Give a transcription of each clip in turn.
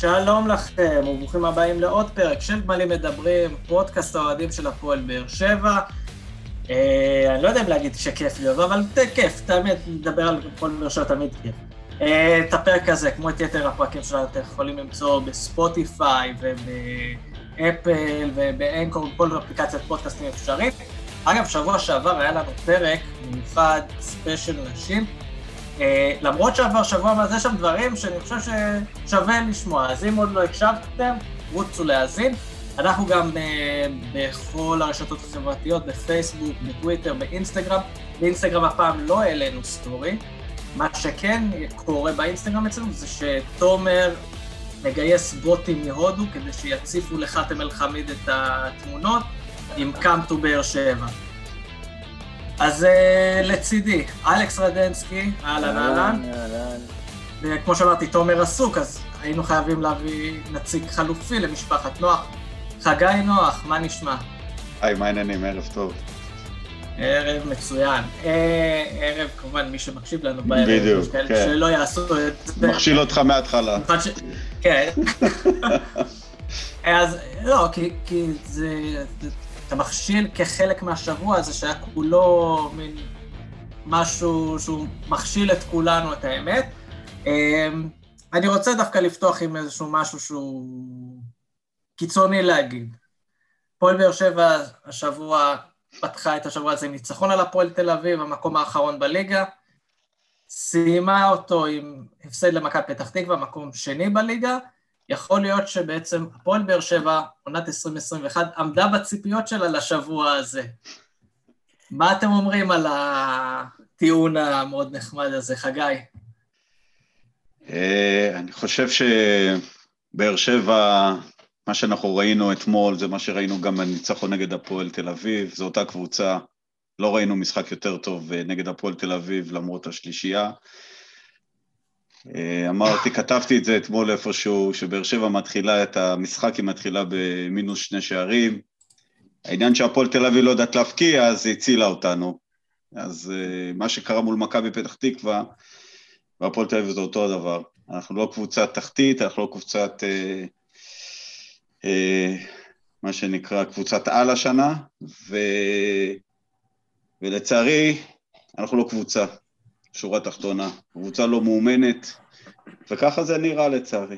שלום לכם, וברוכים הבאים לעוד פרק של גמלים מדברים, פודקאסט האוהדים של הפועל באר שבע. אה, אני לא יודע אם להגיד שכיף לי, אבל כיף, תמיד, לדבר על הפועל באר שבע תמיד כיף. אה, את הפרק הזה, כמו את יתר הפרקים שלנו, אתם יכולים למצוא בספוטיפיי ובאפל ובאנקור, בכל אפליקציית פודקאסטים אפשרית. אגב, שבוע שעבר היה לנו פרק מיוחד, special נשים, למרות שעבר שבוע מאז יש שם דברים שאני חושב ששווה לשמוע, אז אם עוד לא הקשבתם, רוצו להאזין. אנחנו גם uh, בכל הרשתות החברתיות, בפייסבוק, בטוויטר, באינסטגרם. באינסטגרם הפעם לא העלינו סטורי. מה שכן קורה באינסטגרם אצלנו זה שתומר מגייס בוטים מהודו כדי שיציפו לחאתם אל-חמיד את התמונות עם come to באר שבע. אז uh, לצידי, אלכס רדנסקי, אהלן אהלן. וכמו שאמרתי, תומר עסוק, אז היינו חייבים להביא נציג חלופי למשפחת נוח. חגי נוח, מה נשמע? היי, מה העניינים? ערב טוב. ערב מצוין. אה, ערב, כמובן, מי שמקשיב לנו בערב, בדיוק, יש כאלה כן. שלא יעשו את זה. מכשיל אותך מההתחלה. כן. אז לא, כי, כי זה, אתה מכשיל כחלק מהשבוע הזה שהיה כולו מין משהו שהוא מכשיל את כולנו, את האמת. אמ, אני רוצה דווקא לפתוח עם איזשהו משהו שהוא קיצוני להגיד. פועל באר שבע השבוע פתחה את השבוע הזה עם ניצחון על הפועל תל אביב, המקום האחרון בליגה. סיימה אותו עם הפסד למכבי פתח תקווה, מקום שני בליגה. יכול להיות שבעצם הפועל באר שבע, עונת 2021, עמדה בציפיות שלה לשבוע הזה. מה אתם אומרים על הטיעון המאוד נחמד הזה, חגי? אה, אני חושב שבאר שבע, מה שאנחנו ראינו אתמול, זה מה שראינו גם בניצחון נגד הפועל תל אביב, זו אותה קבוצה. לא ראינו משחק יותר טוב אה, נגד הפועל תל אביב למרות השלישייה. אה, אמרתי, כתבתי את זה אתמול איפשהו, שבאר שבע מתחילה את המשחק, היא מתחילה במינוס שני שערים. העניין שהפועל תל אביב לא יודעת להפקיע, אז היא הצילה אותנו. אז אה, מה שקרה מול מכבי פתח תקווה, והפועל תל אביב זה אותו הדבר. אנחנו לא קבוצת תחתית, אנחנו לא קבוצת, אה, אה, מה שנקרא, קבוצת על השנה, ו... ולצערי, אנחנו לא קבוצה. שורה תחתונה. קבוצה לא מאומנת, וככה זה נראה לצערי.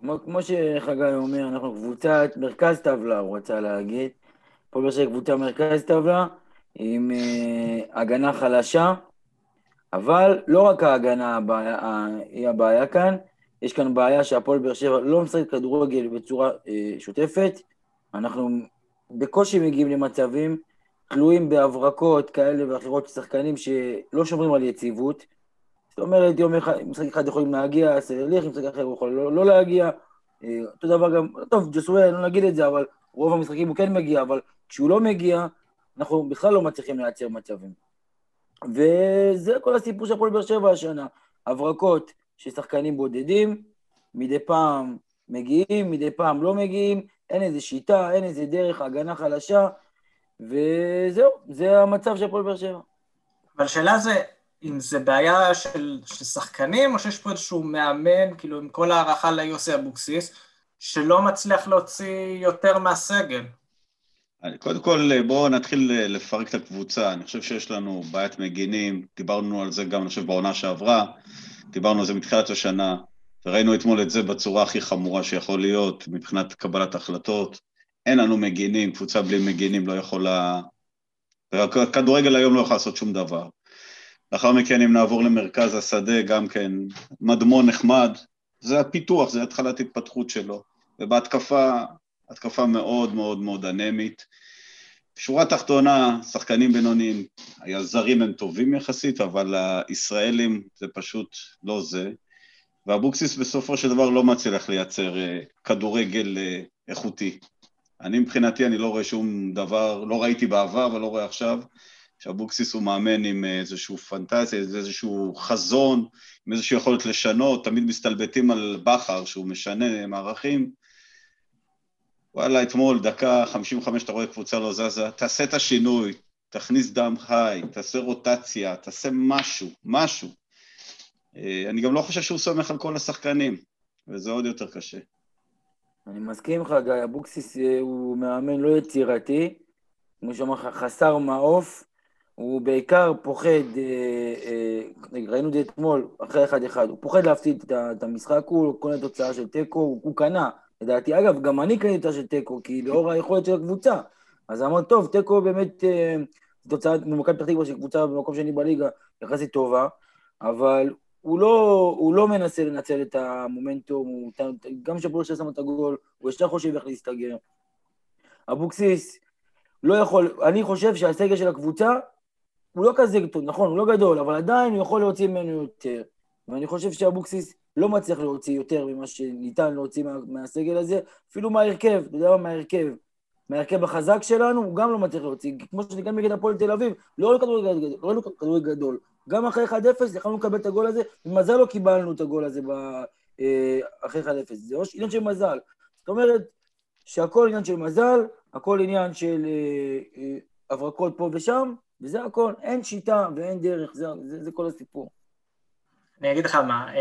כמו, כמו שחגי אומר, אנחנו קבוצת מרכז טבלה, הוא רצה להגיד. פה באר שבע קבוצה מרכז טבלה, עם uh, הגנה חלשה, אבל לא רק ההגנה הבעיה, היא הבעיה כאן, יש כאן בעיה שהפועל באר שבע לא משחק כדורגל בצורה uh, שוטפת, אנחנו בקושי מגיעים למצבים, תלויים בהברקות כאלה ואחרות של שחקנים שלא שומרים על יציבות. זאת אומרת, יום אחד, משחק אחד יכולים להגיע, סלליך, משחק אחר יכול לא, לא להגיע. אה, אותו דבר גם, טוב, ג'וסואל, לא נגיד את זה, אבל רוב המשחקים הוא כן מגיע, אבל כשהוא לא מגיע, אנחנו בכלל לא מצליחים לייצר מצבים. וזה כל הסיפור של הפועל באר שבע השנה. הברקות של שחקנים בודדים, מדי פעם מגיעים, מדי פעם לא מגיעים, אין איזה שיטה, אין איזה דרך, הגנה חלשה. וזהו, זה המצב של הפועל באר שבע. אבל השאלה זה, אם זה בעיה של, של שחקנים, או שיש פה איזשהו מאמן, כאילו עם כל הערכה ליוסי אבוקסיס, שלא מצליח להוציא יותר מהסגל? קודם כל, בואו נתחיל לפרק את הקבוצה. אני חושב שיש לנו בעיית מגינים, דיברנו על זה גם, אני חושב, בעונה שעברה, דיברנו על זה מתחילת השנה, וראינו אתמול את זה בצורה הכי חמורה שיכול להיות מבחינת קבלת החלטות. אין לנו מגינים, קבוצה בלי מגינים לא יכולה... כדורגל היום לא יכול לעשות שום דבר. לאחר מכן, אם נעבור למרכז השדה, גם כן מדמון נחמד, זה הפיתוח, זה התחלת התפתחות שלו. ובהתקפה, התקפה מאוד מאוד מאוד אנמית. שורה תחתונה, שחקנים בינוניים, הזרים הם טובים יחסית, אבל הישראלים זה פשוט לא זה. ואבוקסיס בסופו של דבר לא מצליח לייצר אה, כדורגל אה, איכותי. אני מבחינתי, אני לא רואה שום דבר, לא ראיתי בעבר ולא רואה עכשיו, שאבוקסיס הוא מאמן עם איזשהו פנטזיה, איזשהו חזון, עם איזושהי יכולת לשנות, תמיד מסתלבטים על בכר שהוא משנה מערכים. וואלה, אתמול, דקה 55, אתה רואה קבוצה לא זזה, תעשה את השינוי, תכניס דם חי, תעשה רוטציה, תעשה משהו, משהו. אה, אני גם לא חושב שהוא סומך על כל השחקנים. וזה עוד יותר קשה. אני מסכים לך, גיא, אבוקסיס אה, הוא מאמן לא יצירתי, כמו שאמר לך, חסר מעוף, הוא בעיקר פוחד, אה, אה, ראינו את זה אתמול, אחרי אחד אחד, הוא פוחד להפסיד את המשחק, הוא קונה תוצאה של תיקו, הוא קנה, לדעתי. אגב, גם אני קניתי תוצאה של תיקו, כי לאור היכולת של הקבוצה. אז אמרתי, טוב, תיקו באמת, תוצאה ממכבי פתח תקווה של קבוצה במקום שני בליגה, יחסית טובה, אבל הוא לא, הוא לא מנסה לנצל את המומנטום, הוא, גם כשפולר שם את הגול, הוא ישר חושב איך להסתגר. אבוקסיס לא יכול, אני חושב שהסגל של הקבוצה הוא לא כזה טוב, נכון, הוא לא גדול, אבל עדיין הוא יכול להוציא ממנו יותר. ואני חושב שאבוקסיס לא מצליח להוציא יותר ממה שניתן להוציא מה, מהסגל הזה, אפילו מההרכב, אתה יודע מה, מההרכב. מההרכב החזק שלנו, הוא גם לא מצליח להוציא, כמו שגם נגד הפועל תל אביב, לא ראינו כדורגל גדול, גם אחרי 1-0 יכולנו לקבל את הגול הזה, במזל לא קיבלנו את הגול הזה אה, אחרי 1-0, זה עניין של מזל. זאת אומרת שהכל עניין של מזל, הכל עניין של אה, אה, הברקות פה ושם, וזה הכל, אין שיטה ואין דרך, זה, זה, זה כל הסיפור. אני אגיד לך מה,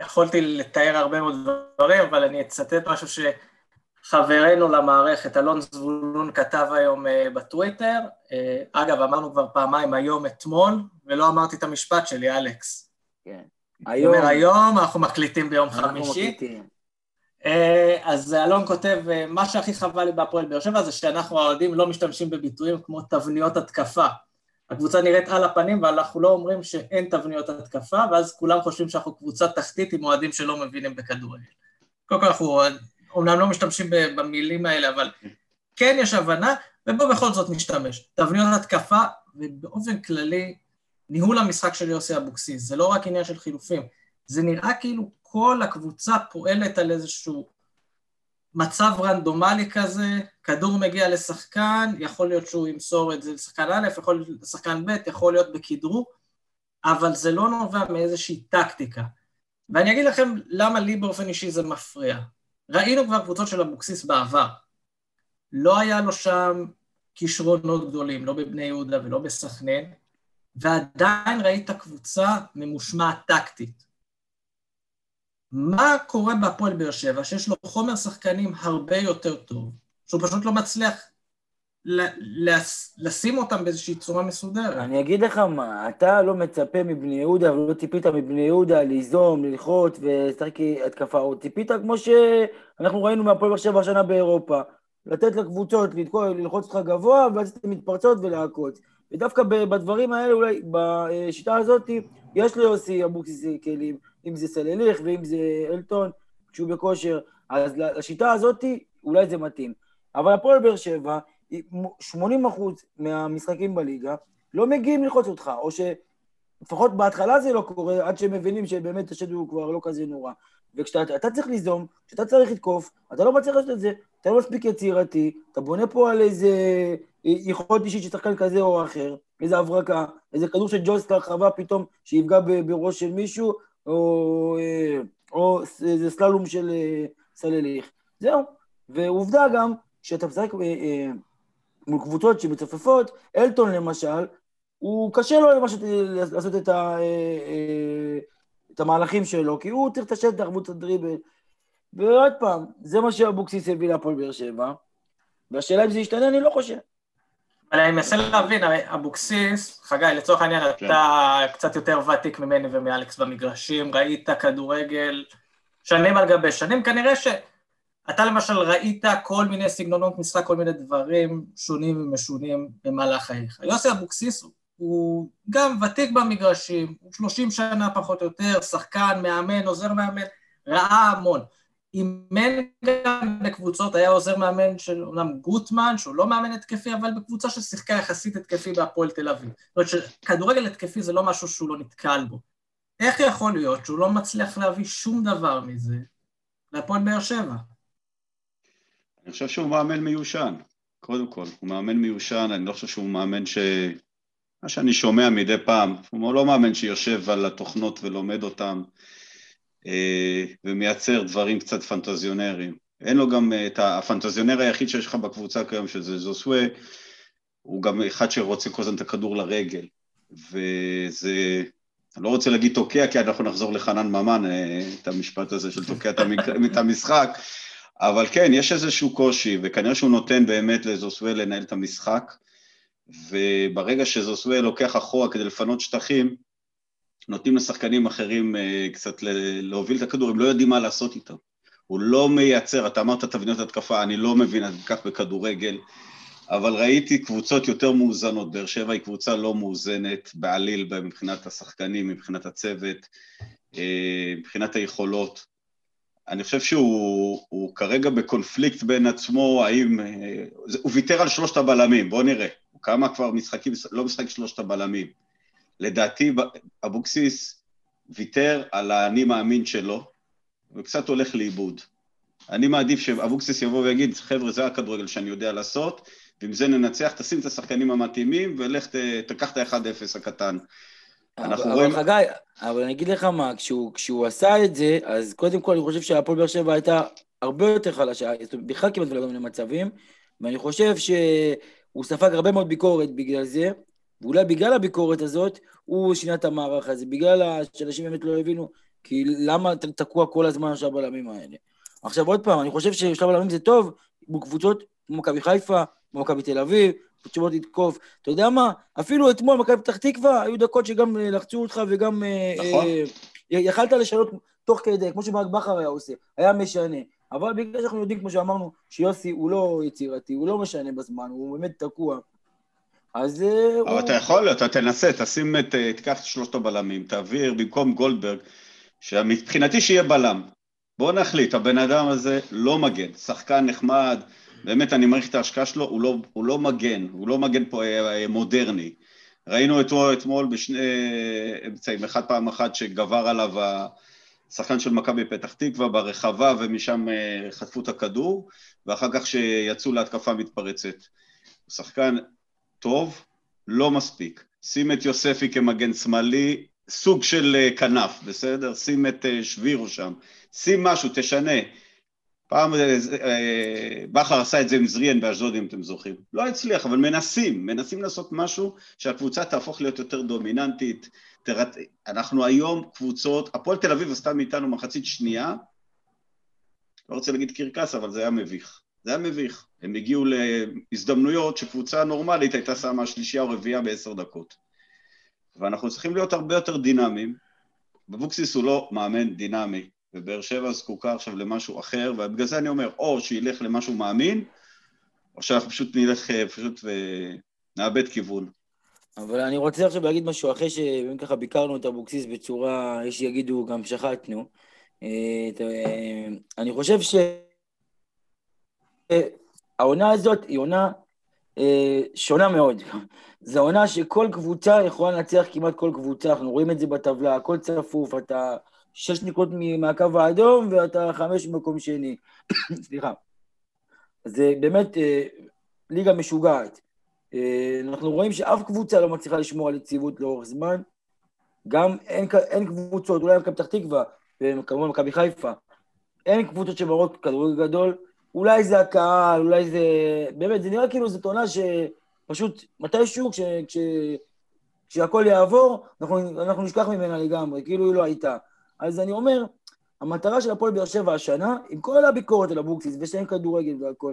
יכולתי לתאר הרבה מאוד דברים, אבל אני אצטט משהו ש... חברנו למערכת, אלון זבולון, כתב היום uh, בטוויטר. Uh, אגב, אמרנו כבר פעמיים היום, אתמול, ולא אמרתי את המשפט שלי, אלכס. כן. היום. אומר, היום אנחנו מקליטים ביום אנחנו חמישי. מקליטים. Uh, אז אלון כותב, מה שהכי חבל לי בהפועל באר שבע זה שאנחנו האוהדים לא משתמשים בביטויים כמו תבניות התקפה. הקבוצה נראית על הפנים ואנחנו לא אומרים שאין תבניות התקפה, ואז כולם חושבים שאנחנו קבוצה תחתית עם אוהדים שלא מבינים בכדורגל. קודם כל אנחנו אומנם לא משתמשים במילים האלה, אבל כן יש הבנה, ובוא בכל זאת נשתמש. תבניות התקפה, ובאופן כללי, ניהול המשחק של יוסי אבוקסיס, זה לא רק עניין של חילופים, זה נראה כאילו כל הקבוצה פועלת על איזשהו מצב רנדומלי כזה, כדור מגיע לשחקן, יכול להיות שהוא ימסור את זה לשחקן א', יכול להיות לשחקן ב', יכול להיות בכדרור, אבל זה לא נובע מאיזושהי טקטיקה. ואני אגיד לכם למה לי באופן אישי זה מפריע. ראינו כבר קבוצות של אבוקסיס בעבר. לא היה לו שם כישרונות גדולים, לא בבני יהודה ולא בסכנין, ועדיין ראית קבוצה ממושמעת טקטית. מה קורה בהפועל באר שבע, שיש לו חומר שחקנים הרבה יותר טוב, שהוא פשוט לא מצליח לשים אותם באיזושהי צורה מסודרת. אני אגיד לך מה, אתה לא מצפה מבני יהודה ולא ציפית מבני יהודה ליזום, ללחוץ ולשחק התקפה, או ציפית כמו שאנחנו ראינו מהפועל באר שבע השנה באירופה, לתת לקבוצות ללחוץ אותך גבוה ואז אתם מתפרצות ולעקוץ. ודווקא בדברים האלה, אולי בשיטה הזאת, יש ליוסי אבוקסיס כלים, אם זה סלליך ואם זה אלטון, כשהוא בכושר, אז לשיטה הזאת אולי זה מתאים. אבל הפועל באר שבע, 80 אחוז מהמשחקים בליגה לא מגיעים ללחוץ אותך, או שלפחות בהתחלה זה לא קורה, עד שהם מבינים שבאמת השד הוא כבר לא כזה נורא. וכשאתה צריך ליזום, כשאתה צריך לתקוף, אתה לא מצליח לעשות את זה, אתה לא מספיק יצירתי, אתה בונה פה על איזה יכולת אישית של שחקן כזה או אחר, איזה הברקה, איזה כדור של ג'ויס להרחבה פתאום שיפגע בראש של מישהו, או, אה, או איזה סללום של אה, סלליך. זהו. ועובדה גם, שאתה משחק אה, מול קבוצות שמצופפות, אלטון למשל, הוא קשה לו למשל לעשות את, ה, אה, אה, את המהלכים שלו, כי הוא צריך את השטח קבוצת דריבל. ועוד פעם, זה מה שאבוקסיס הביא להפועל באר שבע, והשאלה אם זה ישתנה, אני לא חושב. אבל אני מנסה להבין, הרי אבוקסיס, חגי, לצורך העניין, כן. אתה קצת יותר ותיק ממני ומאלכס במגרשים, ראית כדורגל שנים על גבי שנים, כנראה ש... אתה למשל ראית כל מיני סגנונות משחק, כל מיני דברים שונים ומשונים במהלך חייך. יוסי אבוקסיס הוא גם ותיק במגרשים, הוא 30 שנה פחות או יותר, שחקן, מאמן, עוזר מאמן, ראה המון. אימן גם בקבוצות, היה עוזר מאמן של אומנם גוטמן, שהוא לא מאמן התקפי, אבל בקבוצה ששיחקה יחסית התקפי בהפועל תל אביב. זאת אומרת שכדורגל התקפי זה לא משהו שהוא לא נתקל בו. איך יכול להיות שהוא לא מצליח להביא שום דבר מזה להפועל באר שבע? אני חושב שהוא מאמן מיושן, קודם כל. הוא מאמן מיושן, אני לא חושב שהוא מאמן ש... מה שאני שומע מדי פעם, הוא לא מאמן שיושב על התוכנות ולומד אותם אה, ומייצר דברים קצת פנטזיונריים. אין לו גם את הפנטזיונר היחיד שיש לך בקבוצה כיום, שזה זוסווה, הוא גם אחד שרוצה כל הזמן את הכדור לרגל. וזה אני לא רוצה להגיד תוקע, כי אנחנו נחזור לחנן ממן, אה, את המשפט הזה של תוקע את המשחק, אבל כן, יש איזשהו קושי, וכנראה שהוא נותן באמת לזוסווה לנהל את המשחק, וברגע שזוסווה לוקח אחורה כדי לפנות שטחים, נותנים לשחקנים אחרים אה, קצת להוביל את הכדור, הם לא יודעים מה לעשות איתם. הוא לא מייצר, אתה אמרת תבניות התקפה, אני לא מבין עד כך בכדורגל, אבל ראיתי קבוצות יותר מאוזנות, באר שבע היא קבוצה לא מאוזנת בעליל מבחינת השחקנים, מבחינת הצוות, אה, מבחינת היכולות. אני חושב שהוא כרגע בקונפליקט בין עצמו, האם... אה, הוא ויתר על שלושת הבלמים, בואו נראה. הוא כמה כבר משחקים, לא משחק שלושת הבלמים. לדעתי אבוקסיס ויתר על האני מאמין שלו, וקצת הולך לאיבוד. אני מעדיף שאבוקסיס יבוא ויגיד, חבר'ה, זה הכדורגל שאני יודע לעשות, ועם זה ננצח, תשים את השחקנים המתאימים, ולך תקח את ה-1-0 הקטן. אנחנו רואים... אבל חגי, אבל אני אגיד לך מה, כשהוא, כשהוא עשה את זה, אז קודם כל אני חושב שהפועל באר שבע הייתה הרבה יותר חלשה, בכלל כמעט ולא גם למצבים, ואני חושב שהוא ספג הרבה מאוד ביקורת בגלל זה, ואולי בגלל הביקורת הזאת, הוא שינה את המערך הזה, בגלל שאנשים באמת לא הבינו, כי למה אתה תקוע כל הזמן על הבלמים האלה. עכשיו עוד פעם, אני חושב ששלב הבלמים זה טוב, בקבוצות כמו מכבי חיפה, כמו מכבי תל אביב, תשובות לתקוף. אתה יודע מה? אפילו אתמול מכבי פתח תקווה, היו דקות שגם אה, לחצו אותך וגם... אה, נכון. אה, יכלת לשנות תוך כדי, כמו שברק בכר היה עושה, היה משנה. אבל בגלל שאנחנו יודעים, כמו שאמרנו, שיוסי הוא לא יצירתי, הוא לא משנה בזמן, הוא באמת תקוע. אז... אבל הוא... אתה יכול, אתה תנסה, תשים את, תיקח את שלושת הבלמים, תעביר במקום גולדברג, שמבחינתי שיהיה בלם. בוא נחליט, הבן אדם הזה לא מגן, שחקן נחמד, באמת אני מעריך את ההשקעה שלו, הוא לא, הוא לא מגן, הוא לא מגן פה אה, אה, מודרני. ראינו אותו אתמול בשני אה, אמצעים, אחד פעם אחת שגבר עליו השחקן של מכבי פתח תקווה ברחבה ומשם חטפו את הכדור, ואחר כך שיצאו להתקפה מתפרצת. הוא שחקן טוב, לא מספיק. שים את יוספי כמגן שמאלי, סוג של כנף, בסדר? שים את שבירו שם, שים משהו, תשנה. פעם אה, אה, בכר עשה את זה עם זריאן באשדוד, אם אתם זוכרים. לא הצליח, אבל מנסים, מנסים לעשות משהו שהקבוצה תהפוך להיות יותר דומיננטית. תרת... אנחנו היום קבוצות, הפועל תל אביב עשתה מאיתנו מחצית שנייה, לא רוצה להגיד קרקס, אבל זה היה מביך. זה היה מביך. הם הגיעו להזדמנויות שקבוצה נורמלית הייתה שמה שלישייה או רביעייה בעשר דקות. ואנחנו צריכים להיות הרבה יותר דינמיים. אבוקסיס הוא לא מאמן דינמי, ובאר שבע זקוקה עכשיו למשהו אחר, ובגלל זה אני אומר, או שילך למשהו מאמין, או שאנחנו פשוט נלך, אה, פשוט ונאבד כיוון. אבל אני רוצה עכשיו להגיד משהו, אחרי שבאמת ככה ביקרנו את אבוקסיס בצורה, יש שיגידו גם שחטנו. אה, אה, אני חושב שהעונה הזאת היא עונה שונה מאוד. זו עונה שכל קבוצה יכולה לנצח כמעט כל קבוצה, אנחנו רואים את זה בטבלה, הכל צפוף, אתה שש נקודות מהקו האדום ואתה חמש במקום שני. סליחה. זה באמת אה, ליגה משוגעת. אה, אנחנו רואים שאף קבוצה לא מצליחה לשמור על יציבות לאורך זמן. גם אין, אין קבוצות, אולי מכבי פתח תקווה, וכמובן מכבי חיפה, אין קבוצות שמראות כדורגל גדול. אולי זה הקהל, אולי זה... באמת, זה נראה כאילו זאת עונה שפשוט מתישהו, כש... כש... כשהכול יעבור, אנחנו, אנחנו נשכח ממנה לגמרי, כאילו היא לא הייתה. אז אני אומר, המטרה של הפועל באר שבע השנה, עם כל הביקורת על אבוקסיס ושאין כדורגל והכל,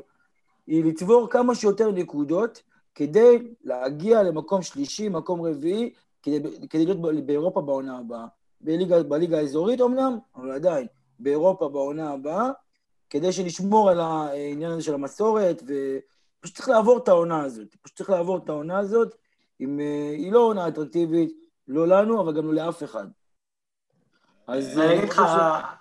היא לצבור כמה שיותר נקודות כדי להגיע למקום שלישי, מקום רביעי, כדי, כדי להיות באירופה בעונה הבאה. בליגה, בליגה האזורית אמנם, אבל עדיין, באירופה בעונה הבאה, כדי שנשמור על העניין הזה של המסורת, ופשוט צריך לעבור את העונה הזאת. פשוט צריך לעבור את העונה הזאת, עם, אה, היא לא עונה אטרקטיבית, לא לנו, אבל גם לא לאף אחד. אז... אני אגיד לך,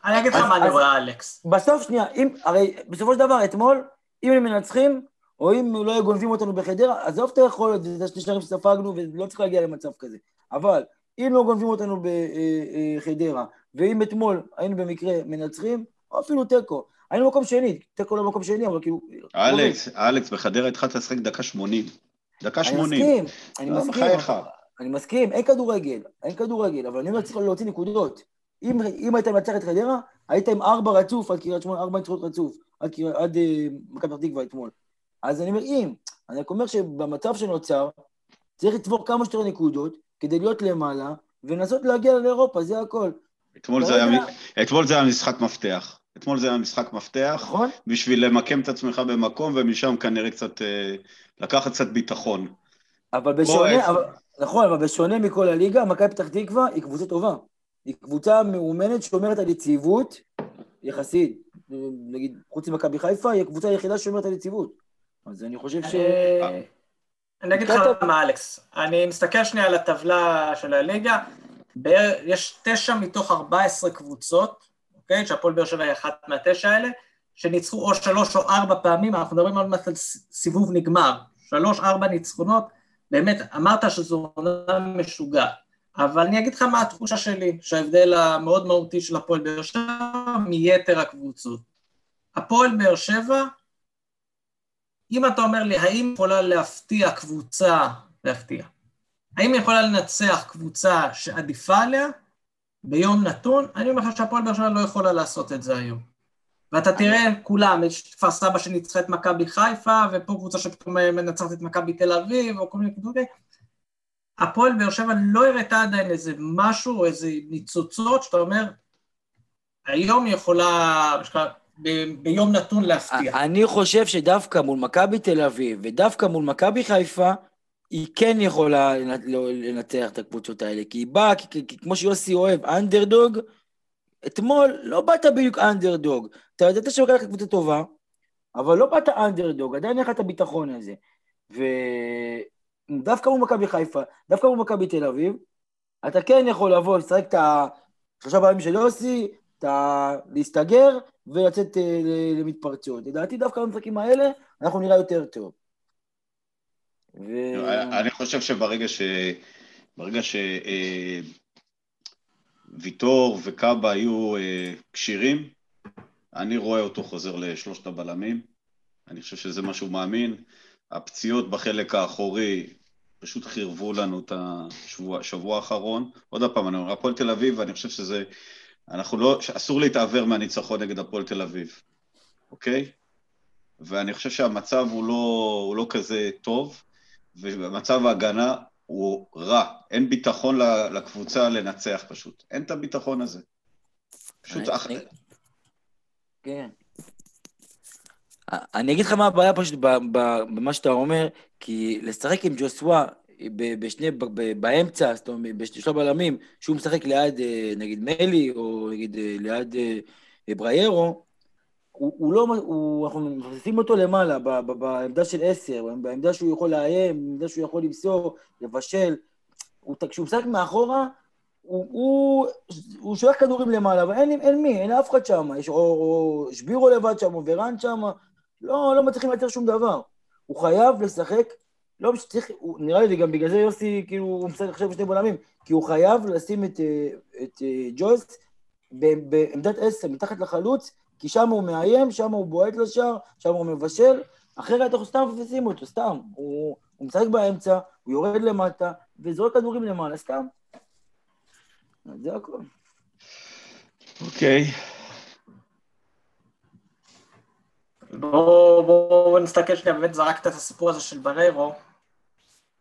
אני אגיד לך מה אני רואה, אלכס. בסוף, שנייה, אם, הרי בסופו של דבר, אתמול, אם הם מנצחים, או אם לא גונבים אותנו בחדרה, עזוב את היכולת, זה שני שניים שספגנו, ולא צריך להגיע למצב כזה. אבל אם לא גונבים אותנו בחדרה, אה, אה, ואם אתמול היינו במקרה מנצחים, או אפילו תיקו, היינו במקום שני, תיקו לא במקום שני, אבל כאילו... אלכס, אלכס, בחדרה התחלת לשחק דקה שמונים. דקה שמונים. אני מסכים, אני מסכים. אני מסכים, אין כדורגל, אין כדורגל, אבל אני אומר, צריך להוציא נקודות. אם, אם היית מנצח את חדרה, היית עם ארבע רצוף על קריית שמונה, ארבע ניצחונות רצוף, עד, עד אה, מכבי פתח תקווה אתמול. אז אני אומר, אם, אני רק אומר שבמצב שנוצר, צריך לצבור כמה שיותר נקודות כדי להיות למעלה, ולנסות להגיע לאירופה, זה הכל. אתמול זה, היה, אתמול זה היה משחק מפתח. אתמול זה היה משחק מפתח. נכון. בשביל למקם את עצמך במקום, ומשם כנראה קצת, אה, לקחת קצת ביטחון. אבל בשונה, אבל, נכון, אבל בשונה מכל הליגה, מכבי פתח תקווה היא קבוצה טובה. היא קבוצה מאומנת שומרת על יציבות, יחסית. נגיד, חוץ ממכבי חיפה, היא הקבוצה היחידה שומרת על יציבות. אז אני חושב ש... אני אגיד לך מה, אלכס. אני מסתכל שנייה על הטבלה של הליגה. יש תשע מתוך 14 קבוצות, אוקיי? שהפועל באר שבע היא אחת מהתשע האלה, שניצחו או שלוש או ארבע פעמים, אנחנו מדברים על סיבוב נגמר. שלוש, ארבע ניצחונות, באמת, אמרת שזו עונה משוגעת. אבל אני אגיד לך מה התחושה שלי, שההבדל המאוד מהותי של הפועל באר שבע מיתר הקבוצות. הפועל באר שבע, אם אתה אומר לי, האם יכולה להפתיע קבוצה, להפתיע, האם יכולה לנצח קבוצה שעדיפה עליה ביום נתון? אני אומר לך שהפועל באר שבע לא יכולה לעשות את זה היום. ואתה תראה, כולם, יש כפר סבא שניצחה את מכבי חיפה, ופה קבוצה שפתאום מנצחת את מכבי תל אביב, או כל מיני קבוצות הפועל באר שבע לא הראתה עדיין איזה משהו, או איזה ניצוצות, שאתה אומר, היום היא יכולה, ב- ביום נתון להפתיע. אני חושב שדווקא מול מכבי תל אביב, ודווקא מול מכבי חיפה, היא כן יכולה לנצח את הקבוצות האלה, כי היא באה, כמו שיוסי אוהב, אנדרדוג, אתמול לא באת בדיוק אנדרדוג. אתה ידעת שמכבי קבוצה טובה, אבל לא באת אנדרדוג, עדיין אין לך את הביטחון הזה. ודווקא מול מכבי חיפה, דווקא מול מכבי תל אביב, אתה כן יכול לבוא, לשחק את השלושה פעמים של יוסי, אתה להסתגר ולצאת אה, למתפרצות. לדעתי דווקא במשחקים האלה אנחנו נראה יותר טוב. ו... אני חושב שברגע ש... ברגע שוויטור אה, וקאבה היו אה, כשירים, אני רואה אותו חוזר לשלושת הבלמים. אני חושב שזה מה שהוא מאמין. הפציעות בחלק האחורי פשוט חירבו לנו את השבוע האחרון. עוד פעם, אני אומר, הפועל תל אביב, אני חושב שזה... אנחנו לא... אסור להתעוור מהניצחון נגד הפועל תל אביב, אוקיי? ואני חושב שהמצב הוא לא, הוא לא כזה טוב. ומצב ההגנה הוא רע. אין ביטחון לקבוצה לנצח פשוט. אין את הביטחון הזה. פשוט... אח... כן. אני אגיד לך מה הבעיה פשוט במה שאתה אומר, כי לשחק עם ג'וסווה בשני, באמצע, זאת אומרת, בשלושה בלמים, שהוא משחק ליד, אה, נגיד, מלי, או נגיד, אה, ליד אה, בריירו, הוא, הוא לא, הוא, אנחנו מבססים אותו למעלה, ב, ב, בעמדה של עשר, בעמדה שהוא יכול לאיים, בעמדה שהוא יכול למסור, לבשל. הוא, כשהוא משחק מאחורה, הוא, הוא, הוא שולח כדורים למעלה, אבל אין, אין מי, אין אף אחד שם. יש או, או שבירו לבד שם, או ורן שם, לא, לא מצליחים לייצר שום דבר. הוא חייב לשחק, לא צריך, הוא, נראה לי גם בגלל זה יוסי, כאילו, הוא משחק עכשיו בשני בולמים, כי הוא חייב לשים את, את, את ג'ויס בעמדת עשר, מתחת לחלוץ, כי שם הוא מאיים, שם הוא בועט לשער, שם הוא מבשל, אחרת אנחנו סתם מפספסים אותו, סתם. הוא, הוא משחק באמצע, הוא יורד למטה, וזורק כדורים למעלה, סתם. זה הכל. אוקיי. בואו בוא נסתכל שנייה, באמת זרקת את הסיפור הזה של בררו.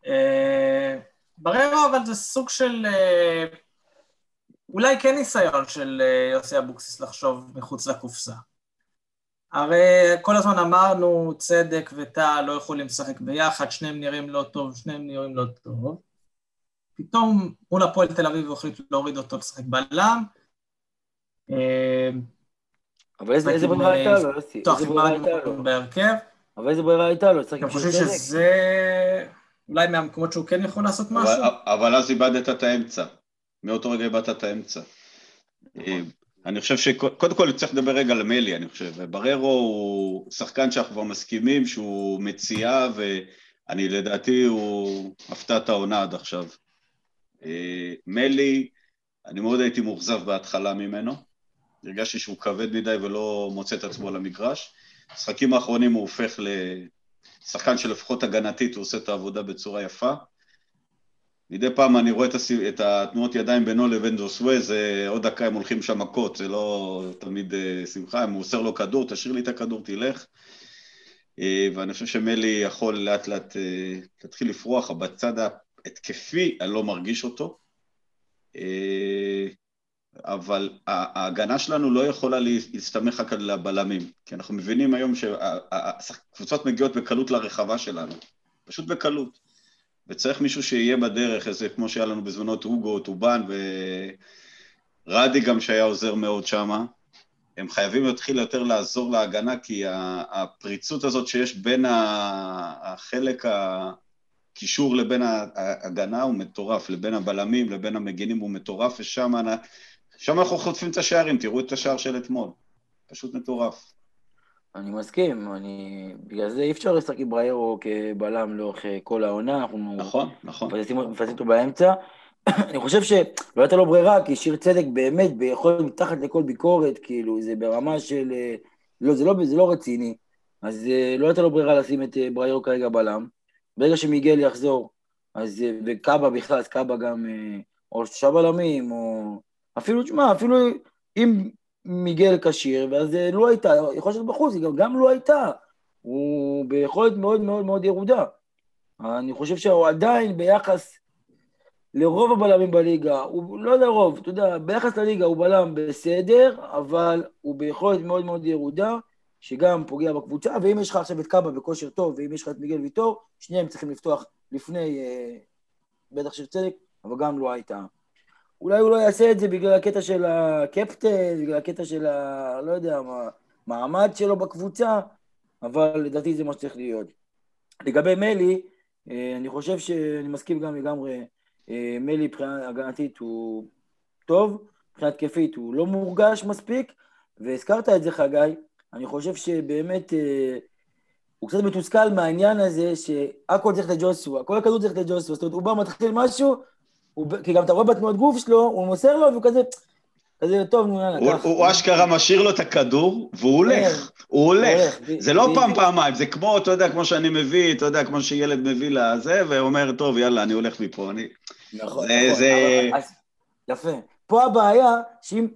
אה, בררו, אבל זה סוג של אה, אולי כן ניסיון של אה, יוסי אבוקסיס לחשוב מחוץ לקופסה. הרי כל הזמן אמרנו, צדק וטל לא יכולים לשחק ביחד, שניהם נראים לא טוב, שניהם נראים לא טוב. פתאום מול הפועל תל אביב הוא החליט להוריד אותו לשחק בלם. אה, אבל איזה ברירה הייתה לו, יוסי? איזה ברירה הייתה לו? בהרכב. אבל איזה ברירה הייתה לו? אני חושב שזה אולי מהמקומות שהוא כן יכול לעשות משהו? אבל אז איבדת את האמצע. מאותו רגע איבדת את האמצע. נכון. אני חושב שקודם כל צריך לדבר רגע על מלי, אני חושב. בררו הוא שחקן שאנחנו כבר מסכימים שהוא מציאה, ואני לדעתי הוא הפתעת העונה עד עכשיו. אה, מלי, אני מאוד הייתי מאוכזב בהתחלה ממנו. הרגשתי שהוא כבד מדי ולא מוצא את עצמו על המגרש. במשחקים האחרונים הוא הופך לשחקן שלפחות הגנתית הוא עושה את העבודה בצורה יפה. מדי פעם אני רואה את, התנועות ידיים בינו לבין דוסווה, זה עוד דקה הם הולכים שם מכות, זה לא תמיד uh, שמחה, אם הוא עושה לו כדור, תשאיר לי את הכדור, תלך. Uh, ואני חושב שמלי יכול לאט לאט uh, להתחיל לפרוח, בצד ההתקפי אני לא מרגיש אותו. אבל ההגנה שלנו לא יכולה להסתמך רק על הבלמים, כי אנחנו מבינים היום שהקבוצות מגיעות בקלות לרחבה שלנו, פשוט בקלות. וצריך מישהו שיהיה בדרך, איזה כמו שהיה לנו בזמנו את הוגו, טובן ורדי גם שהיה עוזר מאוד שמה. הם חייבים להתחיל יותר לעזור להגנה, כי הפריצות הזאת שיש בין החלק הקישור לבין ההגנה הוא מטורף, לבין הבלמים, לבין המגינים הוא מטורף, ושם שם אנחנו חוטפים את השערים, תראו את השער של אתמול. פשוט מטורף. אני מסכים, אני... בגלל זה אי אפשר לשחק עם בריירו כבלם לאורך כל העונה, אנחנו... נכון, נכון. מפספסים אותו באמצע. אני חושב שלא הייתה לו ברירה, כי שיר צדק באמת יכול להיות מתחת לכל ביקורת, כאילו, זה ברמה של... לא, זה לא, זה לא רציני. אז אה, לא הייתה לו ברירה לשים את אה, בריירו כרגע בלם. ברגע שמיגל יחזור, אז... אה, וקאבה בכלל, אז קאבה גם... או שלושה בלמים, או... אפילו, תשמע, אפילו אם מיגל כשיר, ואז לא הייתה, יכול להיות בחוץ, גם, גם לא הייתה, הוא ביכולת מאוד מאוד מאוד ירודה. אני חושב שהוא עדיין ביחס לרוב הבלמים בליגה, הוא לא לרוב, אתה יודע, ביחס לליגה הוא בלם בסדר, אבל הוא ביכולת מאוד מאוד ירודה, שגם פוגע בקבוצה, ואם יש לך עכשיו את קאבה בכושר טוב, ואם יש לך את מיגל ויטור, שניהם צריכים לפתוח לפני, אה, בטח של צדק, אבל גם לא הייתה. אולי הוא לא יעשה את זה בגלל הקטע של הקפטן, בגלל הקטע של ה... לא יודע מה, מעמד שלו בקבוצה, אבל לדעתי זה מה שצריך להיות. לגבי מלי, אה, אני חושב שאני מסכים גם לגמרי, אה, מלי מבחינה הגנתית הוא טוב, מבחינה התקפית הוא לא מורגש מספיק, והזכרת את זה חגי, אני חושב שבאמת אה, הוא קצת מתוסכל מהעניין הזה שהכל צריך לג'וסווה, כל הכדור צריך לג'וסווה, זאת אומרת הוא בא מתחיל משהו, הוא, כי גם אתה רואה בתנועת גוף שלו, הוא מוסר לו, והוא כזה, כזה, טוב, נו, יאללה, קח. הוא אשכרה משאיר לו את הכדור, והוא הולך. הוא הולך. זה לא פעם, פעמיים, זה כמו, אתה יודע, כמו שאני מביא, אתה יודע, כמו שילד מביא לזה, ואומר, טוב, יאללה, אני הולך מפה, אני... נכון, נכון. יפה. פה הבעיה, שאם,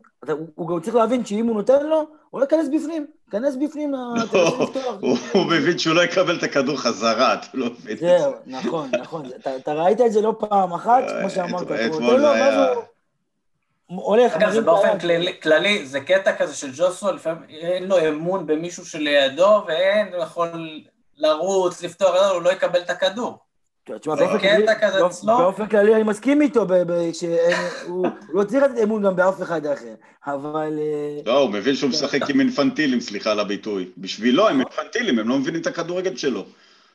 הוא גם צריך להבין שאם הוא נותן לו, הוא לא ייכנס בפנים. כנס בפנים, לא, הוא מבין שהוא לא יקבל את הכדור חזרה, אתה לא מבין. זהו, נכון, נכון. אתה ראית את זה לא פעם אחת, כמו שאמרת. אתמול זה היה... הולך, אגב, זה באופן כללי, זה קטע כזה של ג'וסו, לפעמים אין לו אמון במישהו שלידו, ואין, הוא יכול לרוץ, לפתור, הוא לא יקבל את הכדור. תשמע, באופן כללי אני מסכים איתו, שהוא לא צריך לתת אמון גם באף אחד אחר, אבל... אה, לא, הוא מבין שהוא משחק עם אינפנטילים, סליחה על הביטוי. בשבילו הם אינפנטילים, הם לא מבינים את הכדורגל שלו.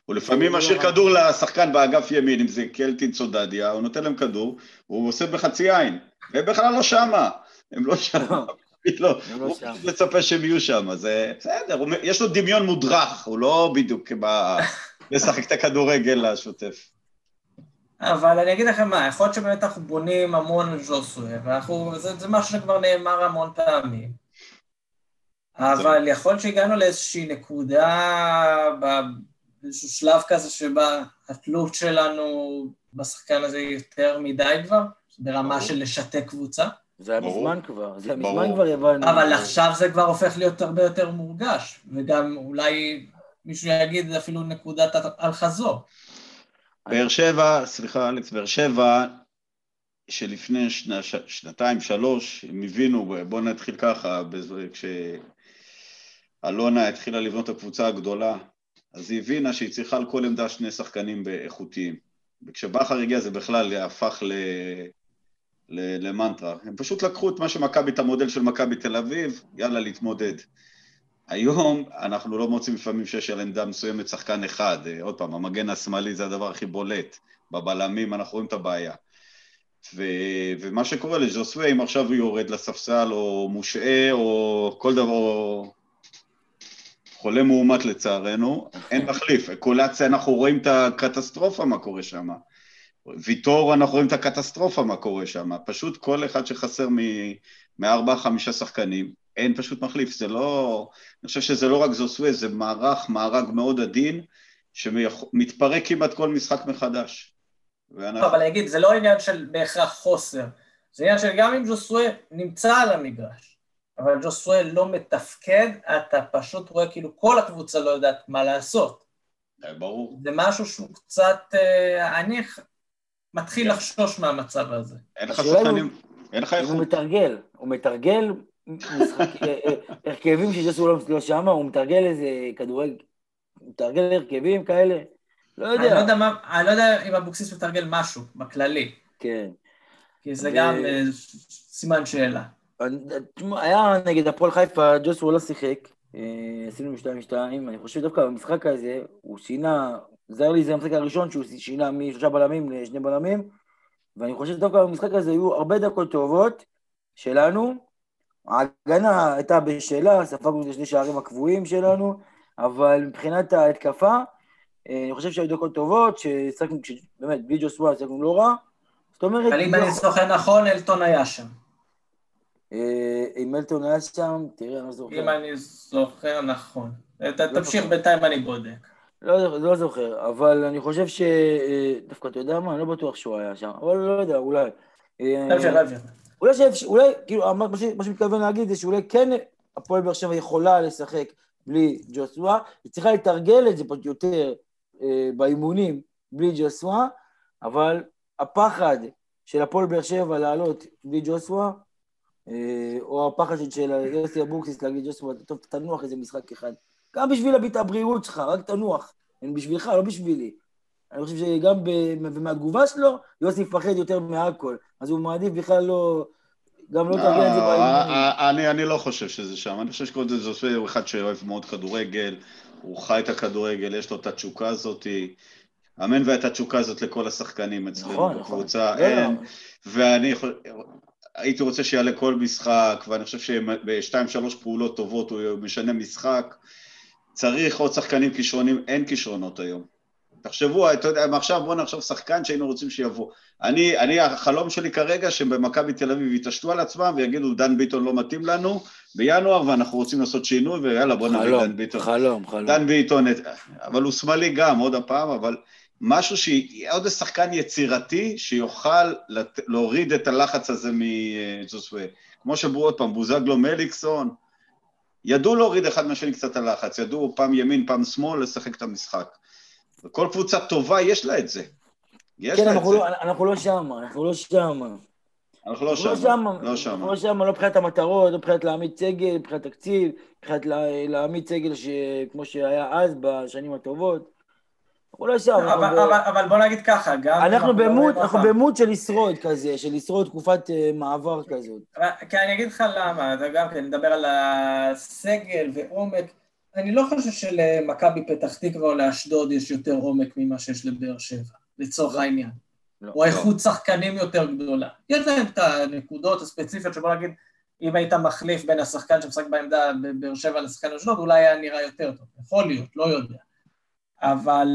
הוא לפעמים משאיר כדור לשחקן באגף ימין, אם זה קלטין צודדיה, הוא נותן להם כדור, הוא עושה בחצי עין, והם בכלל לא שמה, הם לא שמה. לא, לא הוא פשוט מצפה שהם יהיו שם, זה בסדר, יש לו דמיון מודרך, הוא לא בדיוק לשחק את הכדורגל השוטף. אבל אני אגיד לכם מה, יכול להיות שבאמת אנחנו בונים המון על ז'וסווה, ואנחנו, זה, זה משהו שכבר נאמר המון פעמים. אבל יכול להיות שהגענו לאיזושהי נקודה, באיזשהו שלב כזה שבה התלות שלנו בשחקן הזה יותר מדי כבר, ברמה של לשתק קבוצה. זה היה מזמן כבר, זה היה מזמן כבר הבנו. אבל עכשיו זה כבר הופך להיות הרבה יותר מורגש, וגם אולי מישהו יגיד אפילו נקודת אל-חזור. באר שבע, סליחה אלכס, באר שבע, שלפני שנה, ש, שנתיים, שלוש, הם הבינו, בואו נתחיל ככה, כשאלונה התחילה לבנות את הקבוצה הגדולה, אז היא הבינה שהיא צריכה על כל עמדה שני שחקנים איכותיים. וכשבכר הגיע זה בכלל הפך ל... למנטרה. הם פשוט לקחו את מה שמכבי, את המודל של מכבי תל אביב, יאללה, להתמודד. היום אנחנו לא מוצאים לפעמים שיש על עמדה מסוימת שחקן אחד, אה, עוד פעם, המגן השמאלי זה הדבר הכי בולט, בבלמים אנחנו רואים את הבעיה. ו... ומה שקורה לג'וסווה, אם עכשיו הוא יורד לספסל או מושעה או כל דבר, חולה מאומת לצערנו, אין מחליף. קולציה, אנחנו רואים את הקטסטרופה מה קורה שם. ויטור, אנחנו רואים את הקטסטרופה מה קורה שם. פשוט כל אחד שחסר מארבעה, חמישה שחקנים, אין פשוט מחליף, זה לא... אני חושב שזה לא רק זוסווה, זה מערך, מארג מאוד עדין, שמתפרק כמעט כל משחק מחדש. ואנחנו... אבל אני אגיד, זה לא עניין של בהכרח חוסר, זה עניין של גם אם ז'וסווה נמצא על המגרש, אבל ז'וסווה לא מתפקד, אתה פשוט רואה כאילו כל הקבוצה לא יודעת מה לעשות. ברור. זה משהו שהוא קצת, אה, אני מתחיל לחשוש מהמצב הזה. אין לך שחקנים, אין לך אם הוא איכות. מתרגל, הוא מתרגל הרכבים שג'סו לא שם, הוא מתרגל איזה כדורגל, הוא מתרגל הרכבים כאלה, לא אני לא יודע. יודע מה, אני לא יודע אם אבוקסיס מתרגל משהו, בכללי, כן. כי זה ו- גם אה, סימן שאלה. היה נגד הפועל חיפה, ג'וסו לא שיחק, אה, עשינו 2-2, אני חושב דווקא במשחק הזה, הוא שינה, זר לי זה המשחק הראשון שהוא שינה משלושה בלמים לשני בלמים, ואני חושב שדווקא במשחק הזה היו הרבה דקות טובות שלנו, ההגנה הייתה בשלה, ספגנו את שני שערים הקבועים שלנו, אבל מבחינת ההתקפה, אה, אני חושב שהיו דקות טובות, ששחקנו, באמת, בלי ג'וסווה שחקנו לא רע, זאת אומרת... אבל אם אני זוכר נכון, אלטון היה שם. אה, אם מלטון היה שם, תראה, אני לא זוכר. אם אני זוכר נכון. לא תמשיך. בינתיים אני בודק. לא, לא זוכר, אבל אני חושב ש... אה, דווקא, אתה יודע מה? אני לא בטוח שהוא היה שם, אבל לא יודע, אולי. תמשיך, תמשיך. אולי, שאפשר, אולי, כאילו, מה ש- מה שמתכוון להגיד זה שאולי כן הפועל באר שבע יכולה לשחק בלי ג'וסווה, היא צריכה לתרגל את זה פשוט יותר אה, באימונים בלי ג'וסווה, אבל הפחד של הפועל באר שבע לעלות בלי ג'וסווה, אה, או הפחד של- יוסי אבוקסיס להגיד ג'וסווה, טוב, תנוח איזה משחק אחד. גם בשביל הבריאות שלך, רק תנוח. הם בשבילך, לא בשבילי. אני חושב שגם ומהתגובה שלו, יוסי מפחד יותר מהכל. אז הוא מעדיף בכלל לא... גם לא לתרגל את זה אה, באימונים. אה, אני אני לא חושב שזה שם, אני חושב שקודם זה הוא אחד שאוהב מאוד כדורגל, הוא חי את הכדורגל, יש לו את התשוקה הזאת, אמן ואת התשוקה הזאת לכל השחקנים אצלנו נכון, נכון. בקבוצה, לא. אין, ואני הייתי רוצה שיעלה כל משחק, ואני חושב שבשתיים שלוש פעולות טובות הוא משנה משחק, צריך עוד שחקנים כישרונים, אין כישרונות היום. תחשבו, אתה יודע, עכשיו בואו נחשוב שחקן שהיינו רוצים שיבוא. אני, אני, החלום שלי כרגע שבמכבי תל אביב יתעשתו על עצמם ויגידו, דן ביטון לא מתאים לנו בינואר ואנחנו רוצים לעשות שינוי ויאללה בוא נביא דן ביטון. חלום, חלום. דן ביטון, אבל הוא שמאלי גם, עוד הפעם, אבל משהו שיהיה עוד שחקן יצירתי שיוכל לת... להוריד את הלחץ הזה מזוסווה. כמו שאמרו עוד פעם, בוזגלו מליקסון, ידעו להוריד אחד מהשני קצת הלחץ, ידעו פעם ימין, פעם שמאל, לשחק את המשחק. וכל קבוצה טובה יש לה את זה. יש כן, לה את אנחנו זה. לא- אנחנו לא שם, אנחנו לא שם. אנחנו לא אנחנו לא שם, לא שם. אנחנו לא שם, לא מבחינת המטרות, לא מבחינת להעמיד סגל, מבחינת תקציב, מבחינת לה- להעמיד סגל כמו שהיה אז בשנים הטובות. אנחנו לא שם, אנחנו אבל- בוא נגיד ככה, גם... אנחנו לא רואים אנחנו במוד של לשרוד כזה, של לשרוד תקופת אה, מעבר כזאת. כי אני אגיד לך למה, אתה גם כן, נדבר על הסגל ועומק. אני לא חושב שלמכבי פתח תקווה או לאשדוד יש יותר עומק ממה שיש לבאר שבע, לצורך העניין. לא. או איכות שחקנים יותר גדולה. יש להם את הנקודות הספציפיות שבוא נגיד, אם היית מחליף בין השחקן שמשחק בעמדה בבאר שבע לשחקן אשדוד, אולי היה נראה יותר טוב. יכול להיות, לא יודע. אבל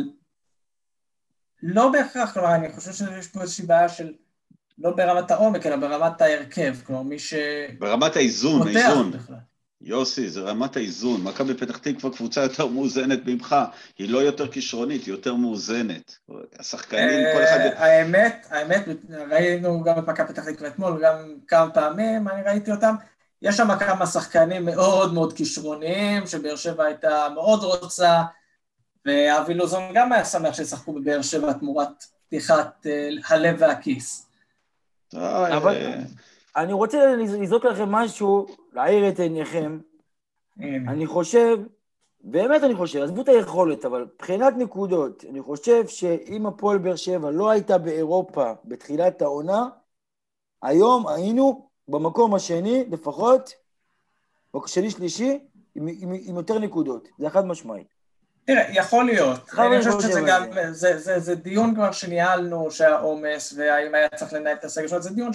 לא בהכרח, כלומר, אני חושב שיש פה איזושהי בעיה של לא ברמת העומק, אלא ברמת ההרכב. כלומר, מי ברמת האיזון, האיזון. בכלל. יוסי, זה רמת האיזון. מכבי פתח תקווה קבוצה יותר מאוזנת ממך. היא לא יותר כישרונית, היא יותר מאוזנת. השחקנים, כל אחד... אה, האמת, האמת, ראינו גם את מכבי פתח תקווה אתמול, גם כמה פעמים, אני ראיתי אותם. יש שם כמה שחקנים מאוד מאוד כישרוניים, שבאר שבע הייתה מאוד רוצה, ואבי לוזון גם היה שמח שישחקו בבאר שבע תמורת פתיחת אה, הלב והכיס. אה, אבל- אני רוצה לזרוק לכם משהו, להעיר את עיניכם. הנה. אני חושב, באמת אני חושב, עזבו את היכולת, אבל מבחינת נקודות, אני חושב שאם הפועל באר שבע לא הייתה באירופה בתחילת העונה, היום היינו במקום השני, לפחות, שני-שלישי, עם, עם, עם יותר נקודות. זה חד משמעי. תראה, יכול להיות. אני חושב שזה גם, על זה, זה, זה דיון כבר שניהלנו, שהעומס, והאם היה צריך לנהל את הסגל שלו, זה דיון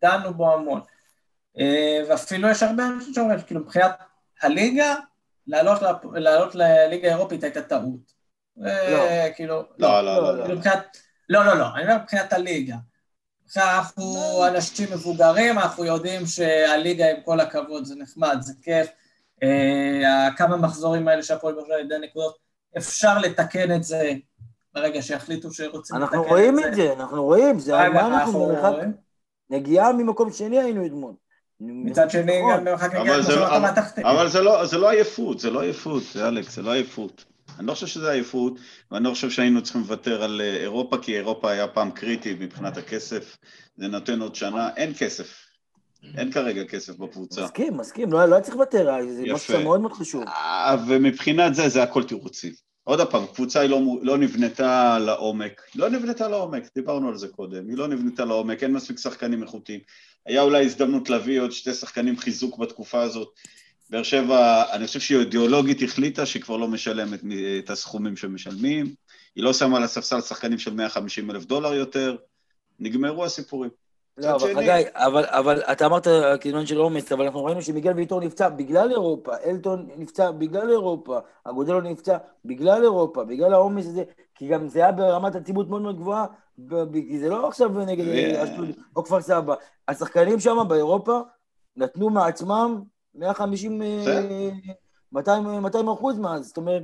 שדנו בו המון. אה, ואפילו יש הרבה אנשים שאומרים, כאילו, מבחינת הליגה, לעלות, לפ- לעלות לליגה האירופית הייתה טעות. אה, כאילו, לא, לא, לא, לא. לא. כאילו, מבחינת, לא, לא, לא, אני אומר מבחינת הליגה. אנחנו אנשים מבוגרים, אנחנו יודעים שהליגה, עם כל הכבוד, זה נחמד, זה כיף. אה, כמה מחזורים האלה שהפועל באר שבע ידי נקודות, אפשר לתקן את זה ברגע שיחליטו שרוצים לתקן את זה. אנחנו רואים את זה, אנחנו רואים, זה רגע, מה אנחנו רואים. נגיעה ממקום שני היינו אתמול. מצד שני, נכון. גם זה- שאמרת אבל- מהתחתית. אבל זה לא, זה לא עייפות, זה לא עייפות, אלכס, זה לא עייפות. אני לא חושב שזה עייפות, ואני לא חושב שהיינו צריכים לוותר על אה, אירופה, כי אירופה היה פעם קריטי מבחינת הכסף, זה נותן עוד שנה, אין כסף. אין כרגע כסף בקבוצה. מסכים, מסכים, לא, לא היה צריך לוותר, זה משהו מאוד מאוד חשוב. אה, ומבחינת זה, זה הכל תירוצים. עוד פעם, קבוצה היא לא, לא נבנתה לעומק, לא נבנתה לעומק, דיברנו על זה קודם, היא לא נבנתה לעומק, אין מספיק שחקנים איכותיים. היה אולי הזדמנות להביא עוד שתי שחקנים חיזוק בתקופה הזאת. באר שבע, אני חושב שהיא אידיאולוגית החליטה שהיא כבר לא משלמת את הסכומים שמשלמים, היא לא שמה על הספסל שחקנים של 150 אלף דולר יותר, נגמרו הסיפורים. לא, אבל חגי, אבל, אבל אתה אמרת כעניין של עומס, אבל אנחנו ראינו שמיגל ויטור נפצע בגלל אירופה, אלטון נפצע בגלל אירופה, אגודלו נפצע בגלל אירופה, בגלל העומס הזה, כי גם זה היה ברמת עצימות מאוד מאוד גבוהה, כי זה לא עכשיו נגד אשדוד או כפר סבא. השחקנים שם באירופה נתנו מעצמם 150, 200, 200 אחוז מאז, זאת אומרת...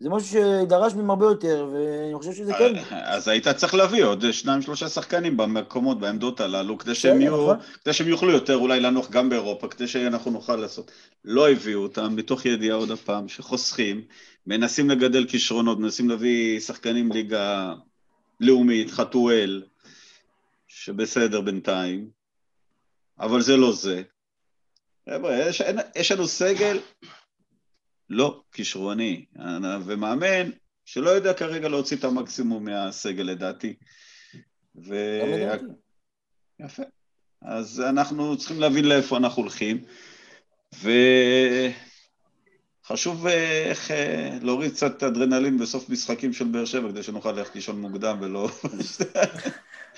זה משהו שדרש מהם הרבה יותר, ואני חושב שזה כן. אז היית צריך להביא עוד שניים שלושה שחקנים במקומות, בעמדות הללו, כדי שהם, יהיו, נכון. כדי שהם יוכלו יותר אולי לנוח גם באירופה, כדי שאנחנו נוכל לעשות. לא הביאו אותם, מתוך ידיעה עוד הפעם, שחוסכים, מנסים לגדל כישרונות, מנסים להביא שחקנים ליגה לאומית, חתואל, שבסדר בינתיים, אבל זה לא זה. חבר'ה, יש, יש לנו סגל לא כישרוני, ומאמן שלא יודע כרגע להוציא את המקסימום מהסגל לדעתי. ו... יפה. אז אנחנו צריכים להבין לאיפה אנחנו הולכים, וחשוב אה, איך אה, להוריד קצת אדרנלין בסוף משחקים של באר שבע, כדי שנוכל ללכת לישון מוקדם ולא...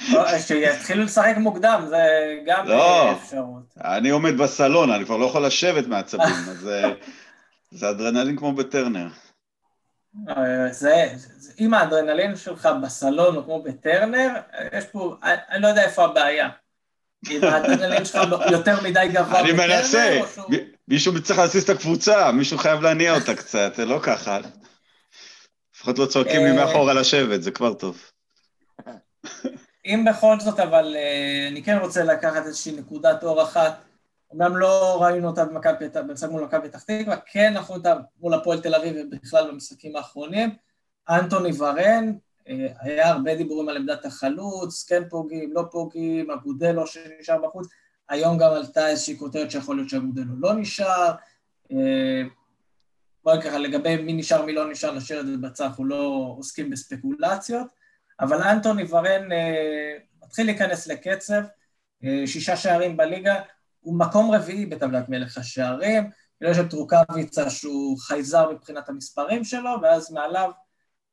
שיתחילו לשחק מוקדם, זה גם לא, אפשרות. אני עומד בסלון, אני כבר לא יכול לשבת מעצבים, אז אה, זה אדרנלין כמו בטרנר. אה, זה, זה, אם האדרנלין שלך בסלון הוא כמו בטרנר, יש פה, אני לא יודע איפה הבעיה. אם האדרנלין שלך יותר מדי גבוה אני מנסה, מישהו צריך להסיס את הקבוצה, מישהו חייב להניע אותה קצת, זה לא ככה. לפחות לא צועקים לי אה, מאחורה לשבת, זה כבר טוב. אם בכל זאת, אבל אה, אני כן רוצה לקחת איזושהי נקודת אור אחת אומנם לא ראינו אותה במשחק מול מכבי פתח תקווה, כן אנחנו אותה מול הפועל תל אביב ובכלל במשחקים האחרונים. אנטוני ורן, אה, היה הרבה דיבורים על עמדת החלוץ, כן פוגעים, לא פוגעים, אגודלו שנשאר בחוץ, היום גם עלתה איזושהי כותרת שיכול להיות שאגודלו לא נשאר. אה, בואי ככה, לגבי מי נשאר, מי לא נשאר, נשאיר את זה בצד, אנחנו לא עוסקים בספקולציות, אבל אנטוני ורן אה, מתחיל להיכנס לקצב, שישה שערים בליגה, הוא מקום רביעי בטבלת מלך השערים, יש את רוקאביצה שהוא חייזר מבחינת המספרים שלו, ואז מעליו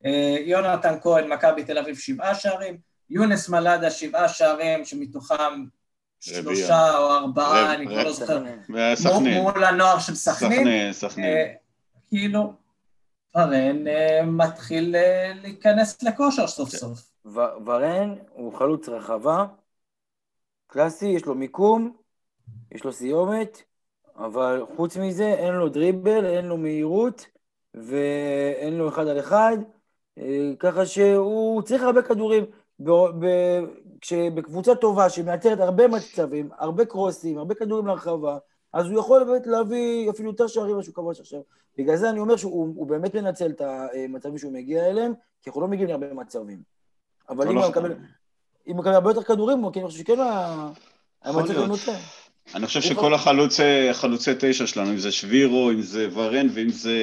אה, יונתן כהן, מכבי תל אביב, שבעה שערים, יונס מלאדה, שבעה שערים, שמתוכם שלושה או ארבעה, אני כבר לא זוכר, מול הנוער של סכנין. סכנין, אה, כאילו, ורן אה, מתחיל להיכנס לכושר סוף סוף. ורן הוא חלוץ רחבה, קלאסי, יש לו מיקום, יש לו סיומת, אבל חוץ מזה אין לו דריבל, אין לו מהירות ואין לו אחד על אחד, אה, ככה שהוא צריך הרבה כדורים. ב, ב, כשבקבוצה טובה שמייצרת הרבה מצבים, הרבה קרוסים, הרבה כדורים להרחבה, אז הוא יכול באמת להביא אפילו יותר שערים ממה שהוא כבש עכשיו. בגלל זה אני אומר שהוא באמת מנצל את המצבים שהוא מגיע אליהם, כי אנחנו לא מגיעים להרבה מצבים. אבל אם הוא מקבל, אם הוא מקבל הרבה יותר כדורים, אני חושב שכן המצב הוא נותן. אני חושב שכל החלוצי, החלוצי תשע שלנו, אם זה שבירו, אם זה ורן ואם זה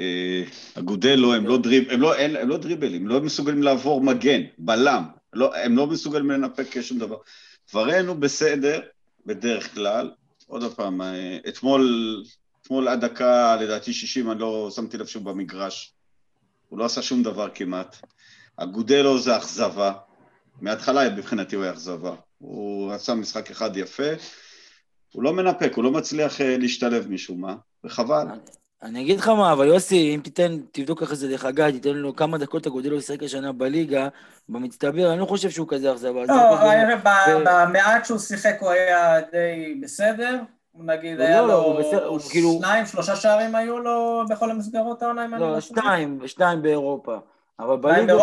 אה, אגודלו, הם לא, דריב, הם, לא, הם, הם לא דריבלים, הם לא מסוגלים לעבור מגן, בלם, לא, הם לא מסוגלים לנפק שום דבר. ורן הוא בסדר, בדרך כלל, עוד פעם, אה, אתמול, אתמול עד דקה, לדעתי 60, אני לא שמתי לב שהוא במגרש. הוא לא עשה שום דבר כמעט. אגודלו זה אכזבה. מההתחלה מבחינתי הוא היה אכזבה. הוא עשה משחק אחד יפה. הוא לא מנפק, הוא לא מצליח אה, להשתלב משום מה, וחבל. אני אגיד לך מה, אבל יוסי, אם תיתן, תבדוק אחרי זה דרך אגב, תיתן לו כמה דקות אגודלו לשחק השנה בליגה, במצטבר, אני לא חושב שהוא כזה אכזבה. לא, במעט שהוא שיחק הוא היה די בסדר. נגיד לא, היה לו כאילו- שניים, שלושה שערים היו לו בכל המסגרות העונה, אם אני לא, לא שתיים, שתיים באירופה. אבל בליגה...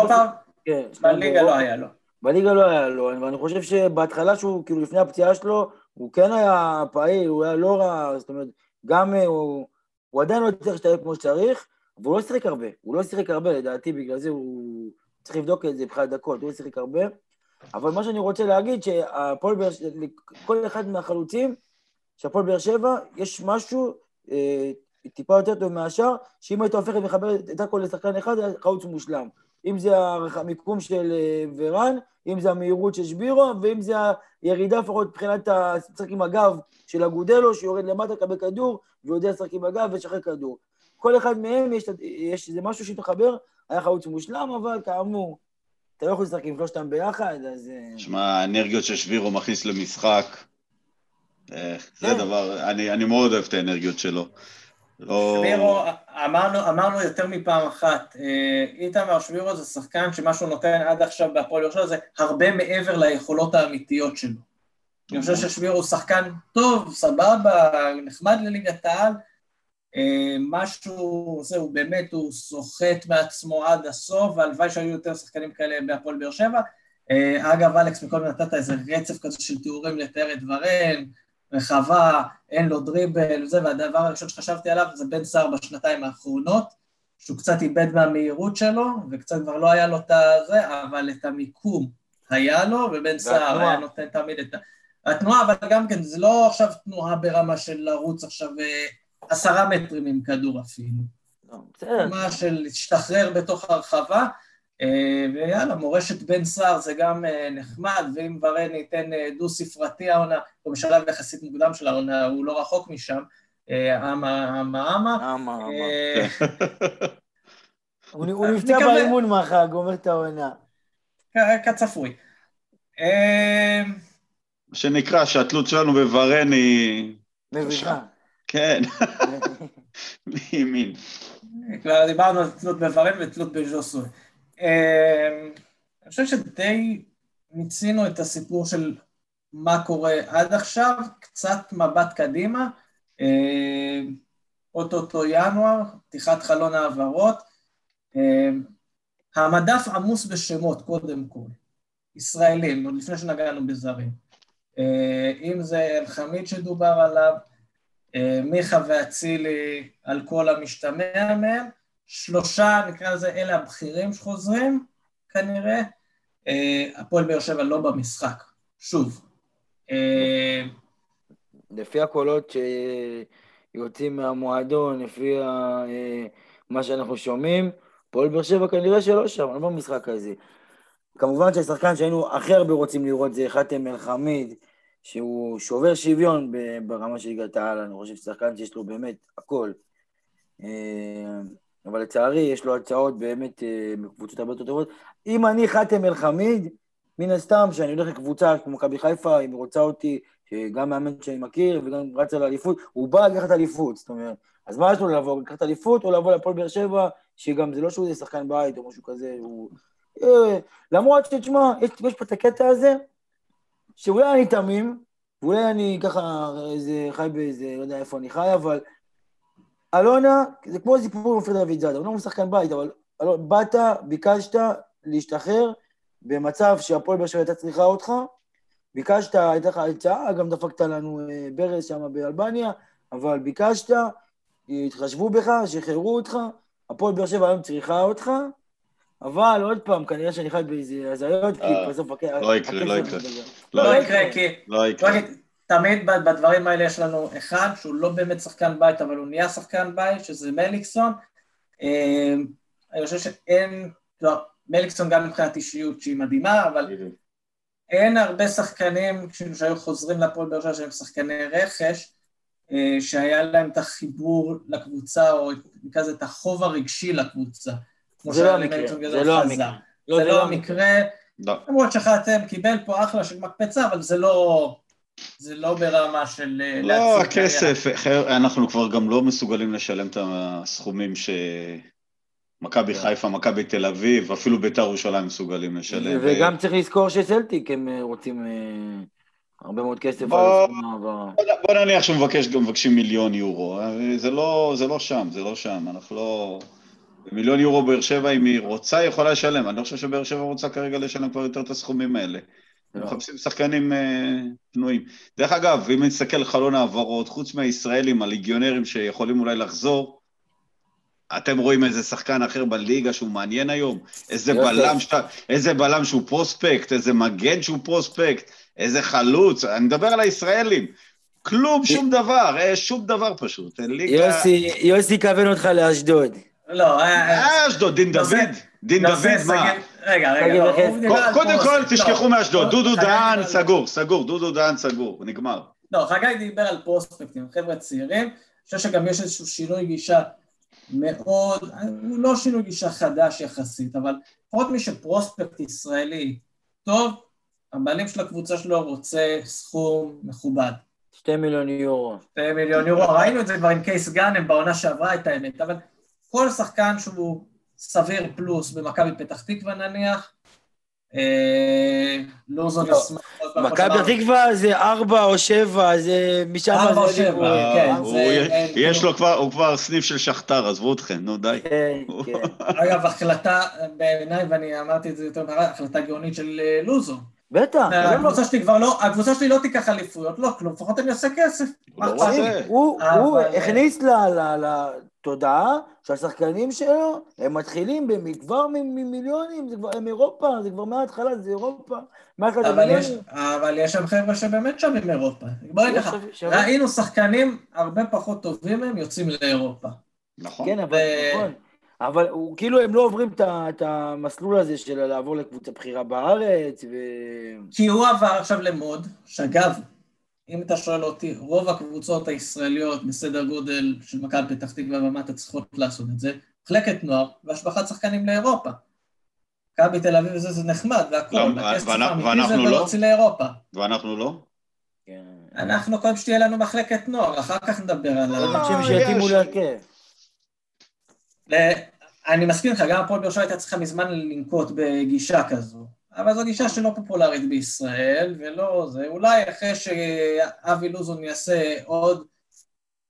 כן, בליגה לא היה לו. בליגה לא היה לו, ואני חושב שבהתחלה שהוא, כאילו לפני הפציעה שלו, הוא כן היה פעיל, הוא היה לא רע, זאת אומרת, גם אה, הוא, הוא עדיין לא הצליח להשתלב כמו שצריך, והוא לא שיחק הרבה, הוא לא שיחק הרבה, לדעתי, בגלל זה הוא צריך לבדוק את זה מבחינת דקות, הוא לא שיחק הרבה. אבל מה שאני רוצה להגיד, שהפועל באר שבע, כל אחד מהחלוצים, שהפועל באר שבע, יש משהו אה, טיפה יותר טוב מהשאר, שאם היית הופך ומחבר את הכל לשחקן אחד, חלוץ מושלם. אם זה המיקום של אה, ורן, אם זה המהירות של שבירו, ואם זה הירידה לפחות מבחינת המשחק עם הגב של אגודלו, שיורד למטה, לקבל כדור, ויודע לשחק עם הגב ולשחרר כדור. כל אחד מהם יש, יש איזה משהו שמחבר, היה חלוץ מושלם, אבל כאמור, אתה לא יכול לשחק עם שלושתם ביחד, אז... אה, שמע, האנרגיות ששבירו מכניס למשחק, אה, זה כן. דבר, אני, אני מאוד אוהב את האנרגיות שלו. לא... שבירו, אמרנו, אמרנו יותר מפעם אחת, אה, איתמר שבירו זה שחקן שמה שהוא נותן עד עכשיו בהפועל ירושלים זה הרבה מעבר ליכולות האמיתיות שלו. אני חושב ששבירו הוא שחקן טוב, סבבה, נחמד לליגת העל, אה, משהו, זהו, באמת, הוא סוחט מעצמו עד הסוף, והלוואי שהיו יותר שחקנים כאלה בהפועל באר שבע. אה, אגב, אלכס, מקודם נתת איזה רצף כזה של תיאורים לתאר את ורן, רחבה, אין לו דריבל וזה, והדבר הראשון שחשבתי עליו זה בן סער בשנתיים האחרונות, שהוא קצת איבד מהמהירות שלו, וקצת כבר לא היה לו את הזה, אבל את המיקום היה לו, ובן סער היה נותן תמיד את ה... התנועה, אבל גם כן, זה לא עכשיו תנועה ברמה של לרוץ עכשיו אה, עשרה מטרים עם כדור אפילו. לא, תנועה של להשתחרר בתוך הרחבה, ויאללה, מורשת בן סער זה גם אה, נחמד, ואם ורן ייתן אה, דו-ספרתי העונה, או בשלב יחסית מוקדם של העונה, הוא לא רחוק משם, אמה, אמה, אמה. אמה, אמה. הוא נפצע באימון מחר, גומר את העונה. כצפוי. מה שנקרא, שהתלות שלנו בוורן היא... מביכה. כן, מימין. כבר דיברנו על תלות בוורן ותלות בז'וסוי. אמ, אני חושב שדי מיצינו את הסיפור של מה קורה עד עכשיו, קצת מבט קדימה, אמ, אוטוטו ינואר, פתיחת חלון העברות. אמ, המדף עמוס בשמות, קודם כל, ישראלים, עוד לפני שנגענו בזרים. אם זה אלחמיד שדובר עליו, מיכה ואצילי על כל המשתמע מהם, שלושה, נקרא לזה, אלה הבכירים שחוזרים, כנראה. אה, הפועל באר שבע לא במשחק, שוב. אה, לפי הקולות שיוצאים מהמועדון, לפי אה, מה שאנחנו שומעים, פועל באר שבע כנראה שלא שם, לא במשחק הזה. כמובן שהשחקן שהיינו הכי הרבה רוצים לראות זה חאתם אל-חמיד, שהוא שובר שוויון ברמה של ליגת העל, אני חושב ששחקן שיש לו באמת הכל. אבל לצערי יש לו הצעות באמת מקבוצות אה, הרבה יותר טובות. אם אני חאתם אל-חמיד, מן הסתם, שאני הולך לקבוצה כמו מכבי חיפה, אם היא רוצה אותי, שגם מאמן שאני מכיר וגם רצה לאליפות, הוא בא לקחת אליפות, זאת אומרת, אז מה יש לו לבוא, לקחת אליפות או לבוא לפועל באר שבע, שגם זה לא שהוא שחקן בית או משהו כזה, הוא... אה, למרות שתשמע, יש, יש פה את הקטע הזה, שאולי אני תמים, ואולי אני ככה איזה חי באיזה, לא יודע איפה אני חי, אבל אלונה, זה כמו סיפור עם עופר דוד זאדה, הוא לא שחקן בית, אבל אלונה, באת, ביקשת להשתחרר במצב שהפועל באר שבע הייתה צריכה אותך, ביקשת, הייתה לך הצעה, גם דפקת לנו אה, ברז שם באלבניה, אבל ביקשת, התחשבו בך, שחררו אותך, הפועל באר שבע היום צריכה אותך, אבל עוד פעם, כנראה שאני חי באיזה הזיות, כי בסוף... לא יקרה, לא יקרה. לא יקרה, כי... לא יקרה. תמיד בדברים האלה יש לנו אחד שהוא לא באמת שחקן בית, אבל הוא נהיה שחקן בית, שזה מליקסון. אמ, אני חושב שאין, לא, מליקסון גם מבחינת אישיות שהיא מדהימה, אבל אין הרבה שחקנים שהיו חוזרים לפועל באר שבע שהם שחקני רכש, אה, שהיה להם את החיבור לקבוצה, או נקרא לזה את החוב הרגשי לקבוצה. זה לא המקרה, זה לא המקרה. זה לא המקרה, למרות שחתם קיבל פה אחלה של מקפצה, אבל זה לא... זה לא ברמה של... אה, לא, הכסף, אנחנו כבר גם לא מסוגלים לשלם את הסכומים שמכבי כן. חיפה, מכבי תל אביב, אפילו בית"ר ירושלים מסוגלים לשלם. וגם צריך לזכור שסלטיק הם אה, רוצים אה, הרבה מאוד כסף על הסכום העבר. בוא נניח שמבקשים מיליון יורו, זה לא, זה לא שם, זה לא שם, אנחנו לא... מיליון יורו באר שבע, אם היא רוצה, היא יכולה לשלם. אני לא חושב שבאר שבע רוצה כרגע לשלם כבר יותר את הסכומים האלה. מחפשים שחקנים אה, פנויים. דרך אגב, אם נסתכל על חלון העברות, חוץ מהישראלים, הליגיונרים שיכולים אולי לחזור, אתם רואים איזה שחקן אחר בליגה שהוא מעניין היום? איזה. בלם, שאתה- איזה בלם שהוא פרוספקט, איזה מגן שהוא פרוספקט, איזה חלוץ, אני מדבר על הישראלים. כלום, שום דבר, אה, שום דבר פשוט. יוסי, יוסי כוון אותך לאשדוד. לא, אה, אשדוד, דין דוד? דין דוד, מה? רגע, רגע, על קודם. כל, תשכחו מאשדוד, דודו דהן סגור, סגור, דודו דהן סגור, נגמר. לא, חגי דיבר על פרוספקטים, חבר'ה צעירים. אני חושב שגם יש איזשהו שינוי גישה מאוד, הוא לא שינוי גישה חדש יחסית, אבל לפחות מי שפרוספקט ישראלי טוב, הבעלים של הקבוצה שלו רוצה סכום מכובד. שתי מיליון יורו. שתי מיליון יורו, ראינו את זה כבר עם קייס גאנם בעונה שעברה את האמת, אבל כל שחקן שהוא סביר פלוס במכבי פתח תקווה נניח, אה, לוזון לא, פעם, כמו מכבי. פתח תקווה זה ארבע או שבע, זה משם... ארבע או זה שבע. כן, יש כאילו- לו כבר, הוא כבר סניף של שכתר, עזבו אתכם, נו די. כן, כן. אגב, החלטה בעיניי, ואני אמרתי את זה יותר מהר, החלטה גאונית של אה, לוזון. בטח. אה, למה? הקבוצה שלי כבר לא, הקבוצה שלי לא תיקח אליפויות, לא כלום, לפחות אני עושה כסף. הוא לא. הוא, הכניס לתודעה שהשחקנים שלו, הם מתחילים כבר ממיליונים, זה כבר, הם אירופה, זה כבר מההתחלה, זה אירופה. מההתחלה זה אבל יש. אבל יש שם חבר'ה שבאמת שווים אירופה. בוא נגיד שווה. ראינו שחקנים הרבה פחות טובים מהם יוצאים לאירופה. נכון. כן, אבל ו- נכון. אבל הוא, כאילו הם לא עוברים את המסלול הזה של לעבור לקבוצה בכירה בארץ, ו... כי הוא עבר עכשיו למוד, שאגב, אם אתה שואל אותי, רוב הקבוצות הישראליות בסדר גודל של מכבי פתח תקווה ומטה צריכות לעשות את זה, מחלקת נוער והשבחת שחקנים לאירופה. מכבי תל אביב וזה זה נחמד והכל, למה? הכסף ואנחנו- האמיתי זה ואנחנו לא? להוציא לאירופה. ואנחנו לא? כן. אנחנו קודם שתהיה לנו מחלקת נוער, אחר כך נדבר על אה, שיתאימו יש. להרכב. אני מסכים איתך, גם הפועל באר שבע הייתה צריכה מזמן לנקוט בגישה כזו, אבל זו גישה שלא פופולרית בישראל, ולא זה, אולי אחרי שאבי לוזון יעשה עוד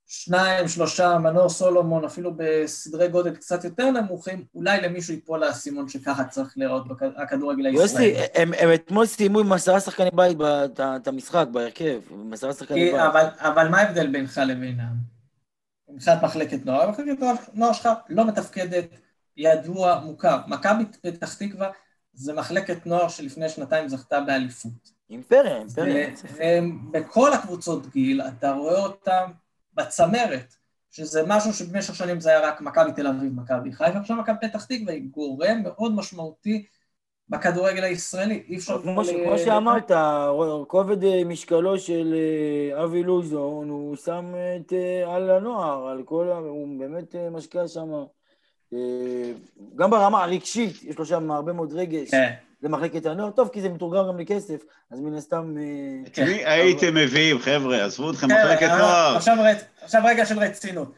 שניים, שלושה, מנור סולומון, אפילו בסדרי גודל קצת יותר נמוכים, אולי למישהו ייפול האסימון שככה צריך להיראות בכ- הכדורגל הישראלי. יוסי, הם, הם אתמול סיימו עם עשרה שחקני בית את המשחק בהרכב, עם עשרה שחקני בית. אבל, אבל מה ההבדל בינך לבינם? מבחינת מחלקת נוער, מחלקת נוער שלך לא מתפקדת, ידוע, מוכר. מכבי פתח תקווה זה מחלקת נוער שלפני שנתיים זכתה באליפות. אימפריה, אימפריה. ובכל הקבוצות גיל אתה רואה אותם בצמרת, שזה משהו שבמשך שנים זה היה רק מכבי תל אביב, מכבי חיפה, עכשיו מכבי פתח תקווה היא גורם מאוד משמעותי בכדורגל הישראלי. אי אפשר... כמו, ש, ל- כמו שאמרת, כובד אה, משקלו של אה, אבי לוזון, הוא שם את, אה, על הנוער, על כל ה... הוא באמת משקיע שם, אה, גם ברמה הרגשית, יש לו שם הרבה מאוד רגש. כן, למחלקת הנוער, טוב, כי זה מתורגם גם לכסף, אז מן הסתם... אה, את כן. מי הייתם מביאים, חבר'ה? עזבו אתכם, חבר'ה, מחלקת אה, נוער. עכשיו רגע של רצינות.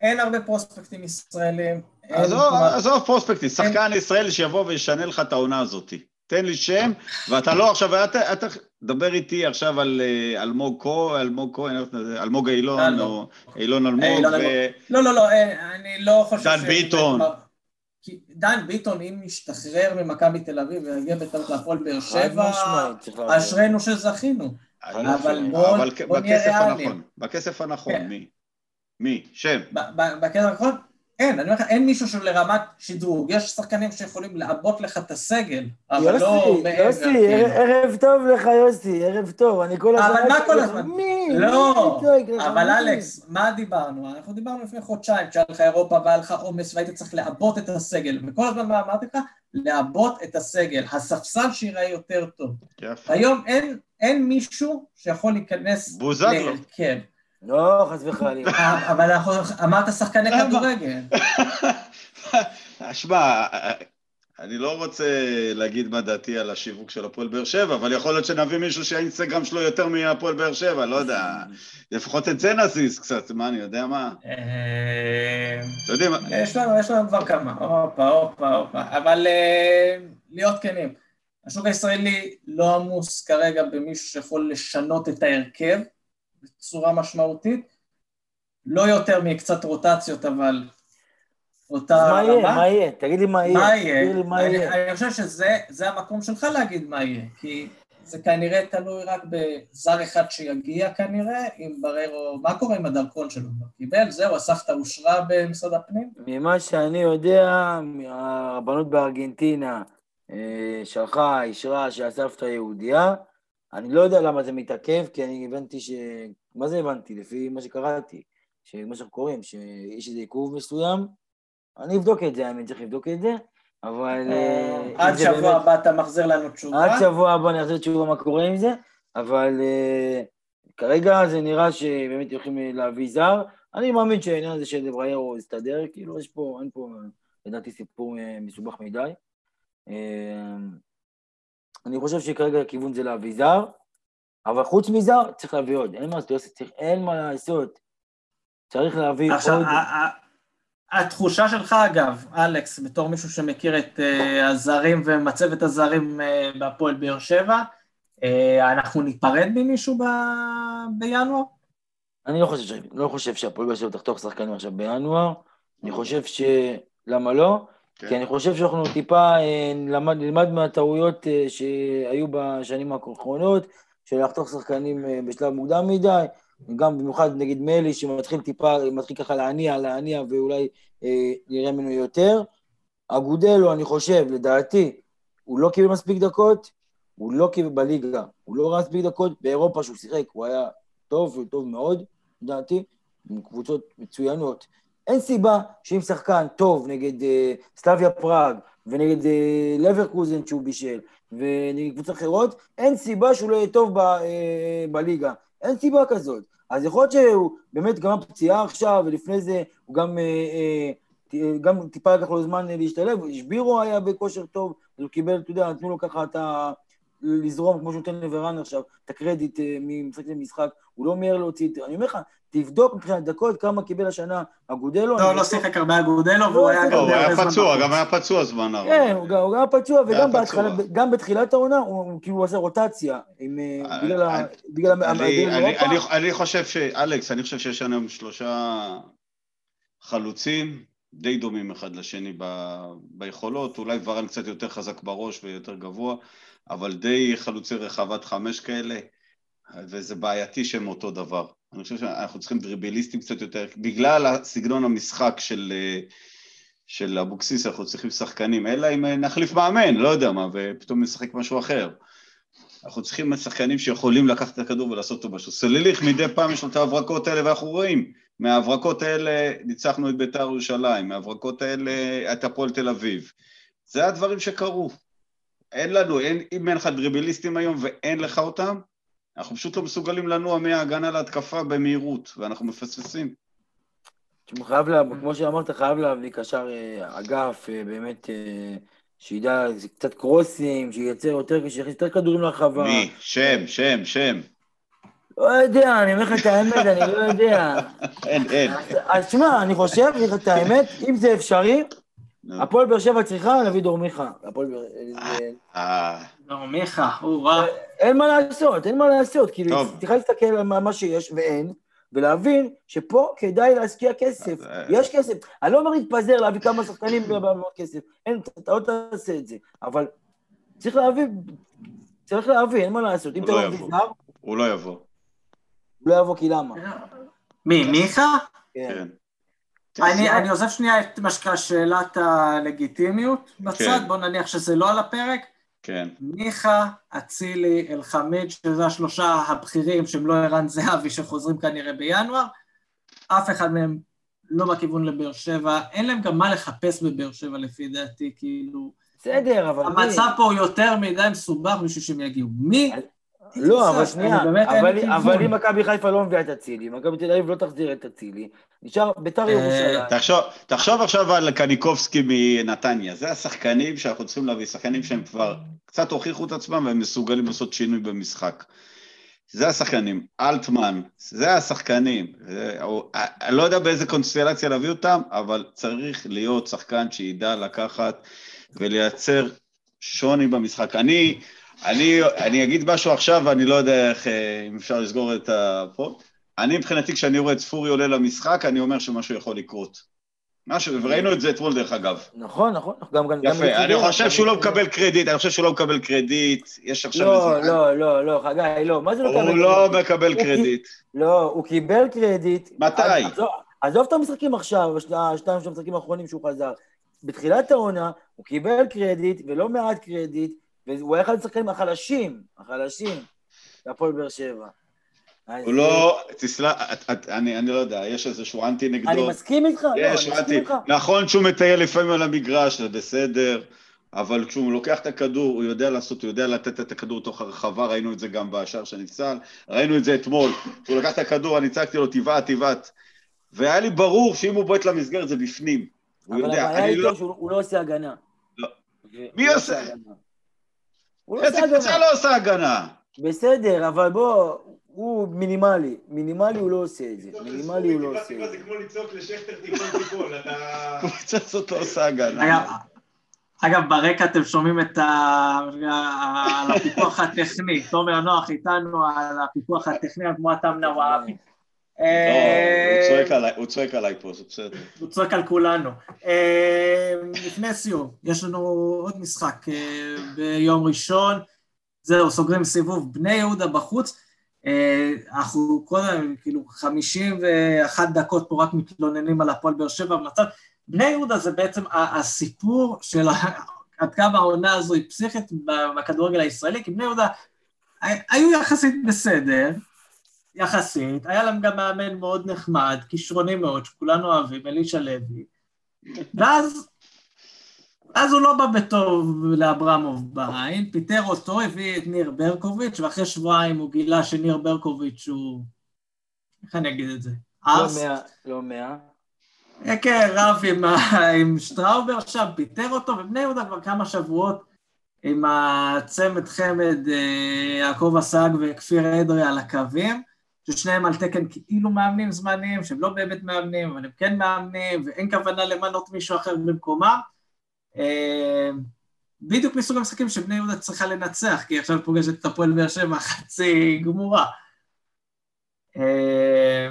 אין הרבה פרוספקטים ישראלים. עזוב פרוספקטים, שחקן ישראלי שיבוא וישנה לך את העונה הזאת. תן לי שם, ואתה לא עכשיו, אתה, אתה, דבר איתי עכשיו על אה, אלמוג כהן, אלמוג כהן, אלמוג אילון, אלמוג. או אילון אלמוג, אילון ו... לא, לא, לא, אה, אני לא חושב דן ביטון. כי דן ביטון, אם ישתחרר ממכבי תל אביב ויגיע בטעות להפועל באר שבע. אשרינו שזכינו. אבל בוא- אבל בוא נהיה בכסף ריאליים. הנכון, בכסף הנכון, כן. מי? מי? שם. ב- ב- בקטע הנכון, אין, אני אומר לך, אין מישהו שהוא לרמת שדרוג. יש שחקנים שיכולים לעבות לך את הסגל, אבל לא יוסי, מעבר. יוסי, כאילו. ערב- טוב לך, יוסי, ערב טוב, אני כל הזמן... אבל מה כל הזמן? מי? לא, מי? אבל מי? אלכס, מה דיברנו? אנחנו דיברנו לפני חודשיים, כשהיה לך אירופה והיה לך עומס והיית צריך לעבות את הסגל, וכל הזמן מה אמרתי לך? לעבות את הסגל, הספסל שיראה יותר טוב. יפה. היום אין, אין מישהו שיכול להיכנס בוזגלו. להרכב. לא, חס וחלילה. אה, אבל אמרת שחקני למה? כדורגל. שמע, אני לא רוצה להגיד מה דעתי על השיווק של הפועל באר שבע, אבל יכול להיות שנביא מישהו שהאינסטגרם שלו יותר מהפועל באר שבע, לא יודע. לפחות את זה נזיז קצת, מה, אני יודע מה? אה, אתם יודעים, מה? יש לנו, יש לנו כבר כמה, הופה, הופה, הופה, אבל אה, להיות כנים, השוק הישראלי לא עמוס כרגע במישהו שיכול לשנות את ההרכב בצורה משמעותית, לא יותר מקצת רוטציות, אבל אותה אז מה יהיה? רמה. מה יהיה? תגיד לי מה יהיה. מה יהיה? מה אני, יהיה. אני חושב שזה זה המקום שלך להגיד מה יהיה, כי זה כנראה תלוי רק בזר אחד שיגיע כנראה, אם בררו, מה קורה עם הדרכון שלו? קיבל? זהו, הסבתא אושרה במשרד הפנים? ממה שאני יודע, הרבנות בארגנטינה אה, שלחה, אישרה שהסבתא יהודייה. אני לא יודע למה זה מתעכב, כי אני הבנתי ש... מה זה הבנתי? לפי מה שקראתי, שמה שאנחנו קוראים, שיש איזה עיכוב מסוים. אני אבדוק את זה, אני צריך לבדוק את זה. אבל... אה, אה, עד שבוע. הבא אתה מחזיר לנו תשובה. עד שבוע הבא אני אחזיר תשובה מה קורה עם זה, אבל uh, כרגע זה נראה שבאמת הולכים להביא זר. אני מאמין שהעניין הזה של דבריירו יסתדר, כאילו יש פה, אין פה, לדעתי, סיפור מסובך מדי. אני חושב שכרגע הכיוון זה להביא זר, אבל חוץ מזר צריך להביא עוד, אין מה לעשות, אין מה לעשות. צריך להביא עכשיו, עוד... התחושה שלך, אגב, אלכס, בתור מישהו שמכיר את uh, הזרים ומצבת הזרים uh, בהפועל באר שבע, uh, אנחנו ניפרד ממישהו ב... בינואר? אני לא חושב, לא חושב שהפועל באר שבע תחתוך שחקנים עכשיו בינואר. אני חושב ש... למה לא? כן. כי אני חושב שאנחנו טיפה נלמד, נלמד מהטעויות שהיו בשנים האחרונות, של לחתוך שחקנים בשלב מוקדם מדי. גם במיוחד נגיד מלי שמתחיל טיפה, מתחיל ככה להניע, להניע ואולי אה, נראה ממנו יותר. אגודלו, אני חושב, לדעתי, הוא לא קיבל מספיק דקות, הוא לא קיבל בליגה, הוא לא ראה מספיק דקות, באירופה שהוא שיחק, הוא היה טוב, הוא טוב מאוד, לדעתי, עם קבוצות מצוינות. אין סיבה שאם שחקן טוב נגד אה, סלאביה פראג ונגד אה, לברקוזן שהוא בישל ונגד קבוצות אחרות, אין סיבה שהוא לא יהיה טוב ב, אה, בליגה. אין סיבה כזאת. אז יכול להיות שהוא באמת גם פציעה עכשיו, ולפני זה הוא גם, אה, אה, גם טיפה לקח לו זמן להשתלב, שבירו היה בכושר טוב, אז הוא קיבל, אתה יודע, נתנו לו ככה את ה... לזרום, כמו שהוא נותן לברן עכשיו, את הקרדיט אה, ממשחק למשחק, הוא לא מיהר להוציא, אני אומר לך, תבדוק מבחינת דקות כמה קיבל השנה אגודלו. לא, לא שיחק הרבה אגודלו, והוא היה גם הרבה זמן. הוא היה פצוע, גם היה פצוע זמן הרבה. כן, הוא גם היה פצוע, וגם גם בתחילת העונה, הוא כאילו עשה רוטציה, בגלל אני חושב ש... אלכס, אני חושב שיש לנו שלושה חלוצים, די דומים אחד לשני ביכולות, אולי ורן קצת יותר חזק בראש ויותר גבוה, אבל די חלוצי רחבת חמש כאלה, וזה בעייתי שהם אותו דבר. אני חושב שאנחנו צריכים דריבליסטים קצת יותר, בגלל הסגנון המשחק של, של אבוקסיס, אנחנו צריכים שחקנים, אלא אם נחליף מאמן, לא יודע מה, ופתאום נשחק משהו אחר. אנחנו צריכים שחקנים שיכולים לקחת את הכדור ולעשות אותו משהו. סליליך מדי פעם יש לו את ההברקות האלה, ואנחנו רואים, מההברקות האלה ניצחנו את בית"ר ירושלים, מההברקות האלה את הפועל תל אביב. זה הדברים שקרו. אין לנו, אין, אם אין לך דריבליסטים היום ואין לך אותם, אנחנו פשוט לא מסוגלים לנוע מההגנה להתקפה במהירות, ואנחנו מפספסים. חייב לה, כמו שאמרת, חייב להביא קשר אה, אגף, אה, באמת, אה, שידע קצת קרוסים, שייצר יותר, שיכניס יותר כדורים לרחבה. מי? שם, שם, שם. לא יודע, אני אומר לך את האמת, אני לא יודע. אין, אין. אז תשמע, אני חושב, אני אומר לך את האמת, אם זה אפשרי, הפועל באר שבע צריכה להביא דור מיכה. דור מיכה, או-אה. אין מה לעשות, אין מה לעשות. כאילו, צריכה להסתכל על מה שיש ואין, ולהבין שפה כדאי להשקיע כסף. יש כסף. אני לא אומר להתפזר, להביא כמה שחקנים במאות כסף. אין, אתה לא תעשה את זה. אבל צריך להביא, צריך להביא, אין מה לעשות. אם אתה לא מביא זר... הוא לא יבוא. הוא לא יבוא כי למה? מי, מיכה? כן. אני, אני עוזב שנייה את מה שנקרא שאלת הלגיטימיות בצד, כן. בוא נניח שזה לא על הפרק. כן. מיכה, אצילי, אלחמיד, שזה השלושה הבכירים שהם לא ערן זהבי שחוזרים כנראה בינואר, אף אחד מהם לא בכיוון לבאר שבע, אין להם גם מה לחפש בבאר שבע לפי דעתי, כאילו... בסדר, אבל... המצב פה הוא יותר מדי מסובך בשביל שהם יגיעו. מי לא, אבל שנייה, אבל אם מכבי חיפה לא מביאה את אצילי, מכבי תל אביב לא תחזיר את אצילי, נשאר ביתר אה, ירושלים. תחשוב עכשיו על קניקובסקי מנתניה, זה השחקנים שאנחנו צריכים להביא, שחקנים שהם כבר קצת הוכיחו את עצמם והם מסוגלים לעשות שינוי במשחק. זה השחקנים, אלטמן, זה השחקנים. אני לא יודע באיזה קונסטלציה להביא אותם, אבל צריך להיות שחקן שידע לקחת ולייצר שוני במשחק. אני, אני, אני אגיד משהו עכשיו, ואני לא יודע איך, אה, אם אפשר לסגור את ה pod. אני מבחינתי, כשאני רואה את ספורי עולה למשחק, אני אומר שמשהו יכול לקרות. משהו, וראינו את זה אתמול דרך אגב. נכון, נכון, גם... גם- גם יפה, אני לצידו, חושב גם שהוא לא. מקבל קרדיט, אני חושב שהוא לא מקבל קרדיט, יש עכשיו לא, איזה... לא, לא, לא, חגי, לא, מה זה לא הוא מקבל לא קרדיט? מקבל הוא קרדיט. לא, הוא קיבל קרדיט. מתי? עזוב- את המשחקים עכשיו, השתיים של המשחקים האחרונים שהוא חזר. בתחילת העונה הוא קיבל קרדיט, ולא מעט קרדיט, והוא היה אחד השחקנים החלשים, החלשים, להפועל באר שבע. הוא לא... תסלח, אני אני לא יודע, יש איזשהו אנטי נגדו. אני מסכים איתך, לא, אני מסכים. איתך. נכון שהוא מטייל לפעמים על המגרש, זה בסדר, אבל כשהוא לוקח את הכדור, הוא יודע לעשות, הוא יודע לתת את הכדור תוך הרחבה, ראינו את זה גם בשער שנפסל, ראינו את זה אתמול. כשהוא לקח את הכדור, אני צעקתי לו, תבעט, תבעט. והיה לי ברור שאם הוא בועט למסגרת זה בפנים. הוא אבל הבעיה איתו לא... שהוא הוא לא עושה הגנה. לא. מי לא עושה? לא איזה קבוצה. לא עושה הגנה? בסדר, אבל בוא, הוא מינימלי. מינימלי הוא לא עושה את זה. מינימלי הוא לא עושה את זה. כמו לצעוק לשכטר תיפול תיפול, אתה... הקבוצה הזאת לא עושה הגנה. אגב, אגב, ברקע אתם שומעים את ה... על הפיקוח הטכני, תומר נוח איתנו על הפיקוח הטכני, כמו אתם נוואבי. לא, הוא צועק עליי, הוא צועק עליי פה, זה בסדר. הוא צועק על כולנו. אה, לפני סיום, יש לנו עוד משחק אה, ביום ראשון. זהו, סוגרים סיבוב בני יהודה בחוץ. אה, אנחנו קודם, כאילו, 51 דקות פה רק מתלוננים על הפועל באר שבע במצב. בני יהודה זה בעצם הסיפור של עד כמה העונה הזו היא פסיכית בכדורגל הישראלי, כי בני יהודה היו יחסית בסדר, יחסית, היה להם גם מאמן מאוד נחמד, כישרוני מאוד, שכולנו אוהבים, אלישע לוי, ואז, אז הוא לא בא בטוב לאברמוב בעין, פיטר אותו, הביא את ניר ברקוביץ', ואחרי שבועיים הוא גילה שניר ברקוביץ' הוא, איך אני אגיד את זה? לא ארס? מאה, לא מאה. אה, כן, רב עם, ה- עם שטראובר שם, פיטר אותו, ובני יהודה כבר כמה שבועות עם הצמד חמד אה, יעקב אסג וכפיר אדרי על הקווים, ששניהם על תקן כאילו מאמנים זמניים, שהם לא באמת מאמנים, אבל הם כן מאמנים, ואין כוונה למנות מישהו אחר במקומם. אה, בדיוק מסוג המשחקים שבני יהודה צריכה לנצח, כי עכשיו פוגשת את הפועל באר שבע חצי גמורה. אה,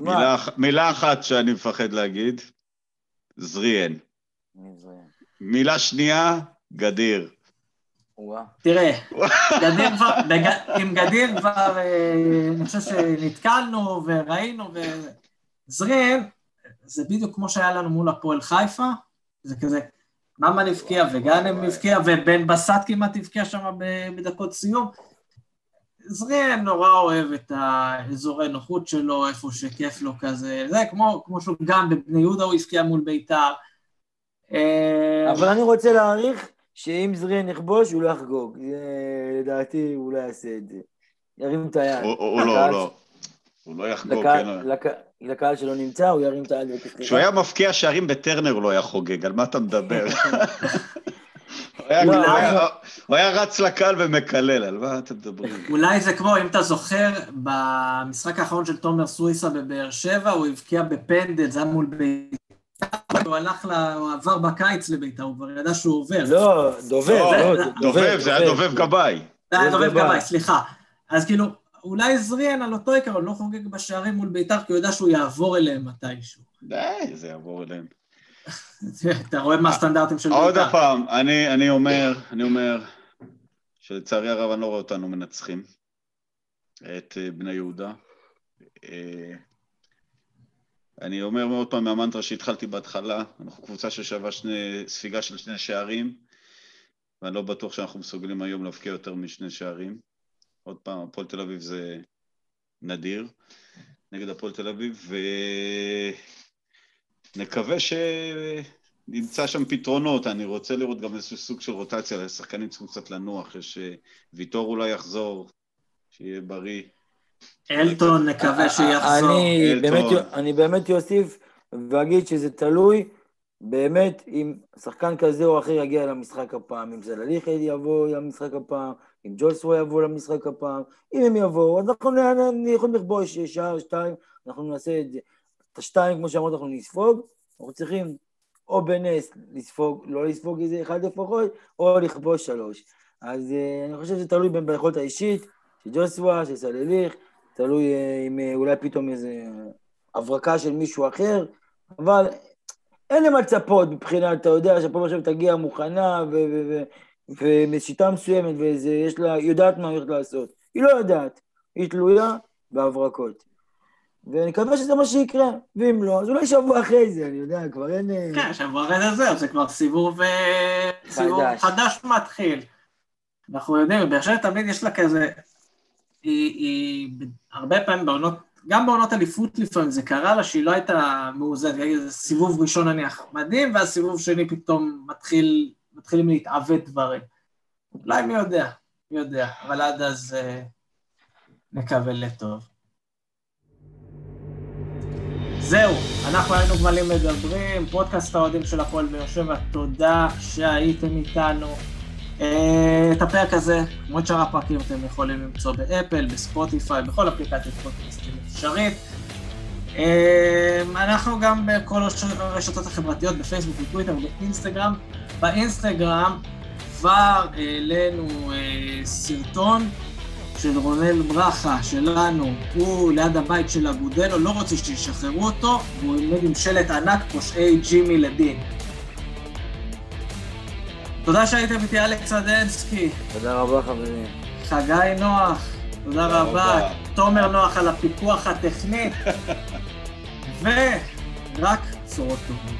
מילה מילה אחת שאני מפחד להגיד, זריאן. מילה שנייה, גדיר. תראה, גדיר כבר, בג- עם גדיר כבר, אה, אני חושב שנתקלנו וראינו, וזרין, זה בדיוק כמו שהיה לנו מול הפועל חיפה, זה כזה, ממן הבקיע וגאנם הבקיע, ובן בסט כמעט הבקיע שם בדקות סיום. זרין נורא אוהב את האזורי נוחות שלו, איפה שכיף לו כזה, זה כמו, כמו שהוא גם בבני יהודה הוא הבקיע מול ביתר. אה, אבל אני רוצה להעריך שאם זריאן יכבוש, הוא לא יחגוג. לדעתי, הוא לא יעשה את זה. ירים את היד. הוא לא, הוא לא. הוא לא יחגוג, כן. לק- לקהל שלא נמצא, הוא ירים את היד. כשהוא היה מפקיע שערים בטרנר הוא לא היה חוגג, על מה אתה מדבר? הוא היה- לא, לא. רץ לקהל ומקלל, על מה אתם מדברים? אולי זה כמו, אם אתה זוכר, במשחק האחרון של תומר סוויסה בבאר שבע, הוא הבקיע בפנדל, זה היה מול בית"ר, הוא הלך. הוא עבר בקיץ לבית"ר, הוא כבר ידע שהוא עובר. לא, דובב, לא, לא, דובב, זה היה דובב גבאי. זה היה דובב גבאי. סליחה. אז כאילו, אולי זריאן על אותו עיקרון לא חוגג בשערים מול בית"ר, כי הוא יודע שהוא יעבור אליהם מתישהו. די, זה יעבור אליהם. אתה רואה מה הסטנדרטים של עוד בית"ר. פעם, אני אני אומר, אני אומר, שלצערי הרב אני לא רואה אותנו מנצחים את אה, בני יהודה. אני אומר עוד פעם מהמנטרה שהתחלתי בהתחלה, אנחנו קבוצה ששווה שני, ספיגה של שני שערים, ואני לא בטוח שאנחנו מסוגלים היום להבקיע יותר משני שערים. עוד פעם, הפועל תל אביב זה נדיר נגד הפועל תל אביב, ונקווה שנמצא שם פתרונות. אני רוצה לראות גם איזשהו סוג של רוטציה, השחקנים צריכים קצת לנוח, יש אה, ויטור אולי יחזור, שיהיה בריא. אלטון, נקווה שיחזור. אני. באמת, אני באמת אוסיף ואגיד שזה תלוי באמת אם שחקן כזה או אחר יגיע למשחק הפעם, אם זלליך יבוא למשחק הפעם, אם ג'ולסווי יבוא למשחק הפעם, אם הם יבואו, אז אנחנו יכולים לכבוש שעה, שתיים, אנחנו נעשה את זה. את השתיים, כמו שאמרת, אנחנו נספוג, אנחנו צריכים או בנס לספוג, לא לספוג איזה אחד לפחות, או לכבוש שלוש. אז אה, אני חושב שזה תלוי ביכולת האישית של ג'וסווה, של סלליך, תלוי אה, אם אה, אולי פתאום איזה הברקה של מישהו אחר, אבל אין למה לצפות מבחינת, אתה יודע, באר שבע תגיע מוכנה ומשיטה מסוימת, ויש לה, היא יודעת מה היא הולכת לעשות. היא לא יודעת, היא תלויה בהברקות. ואני מקווה שזה מה שיקרה, ואם לא, אז אולי שבוע אחרי זה, אני יודע, כבר אין... אה, כן, שבוע אחרי זה זהו, זה כבר סיבוב, אה, סיבוב חדש מתחיל. אנחנו יודעים, באר שבע תמיד יש לה כזה, היא, היא הרבה פעמים בעונות, גם בעונות אליפות לפעמים, זה קרה לה שהיא לא הייתה מאוזנת, סיבוב ראשון נניח מדהים, ואז סיבוב שני פתאום מתחיל, מתחילים להתעוות דברים. אולי מי יודע, מי יודע, אבל עד אז אה, נקווה לטוב. זהו, אנחנו היינו גמלים מדברים, פודקאסט האוהדים של הפועל באר שבע, תודה שהייתם איתנו. אה, את הפרק הזה, כמו את שאר הפרקים, אתם יכולים למצוא באפל, בספוטיפיי, בכל אפליקציית פודקאסטים אפשרית. אה, אנחנו גם בכל הרשתות החברתיות, בפייסבוק, בטוויטר ובאינסטגרם. באינסטגרם כבר העלינו אה, סרטון של רונל ברכה, שלנו, הוא ליד הבית של אגודלו, לא רוצה שישחררו אותו, והוא עומד עם שלט ענק, פושעי ג'ימי לדין. תודה שהייתם איתי, אלכס אדנסקי. תודה רבה, חברים. חגי נוח, תודה רבה. תומר נוח על הפיקוח הטכני. ורק צורות טובות.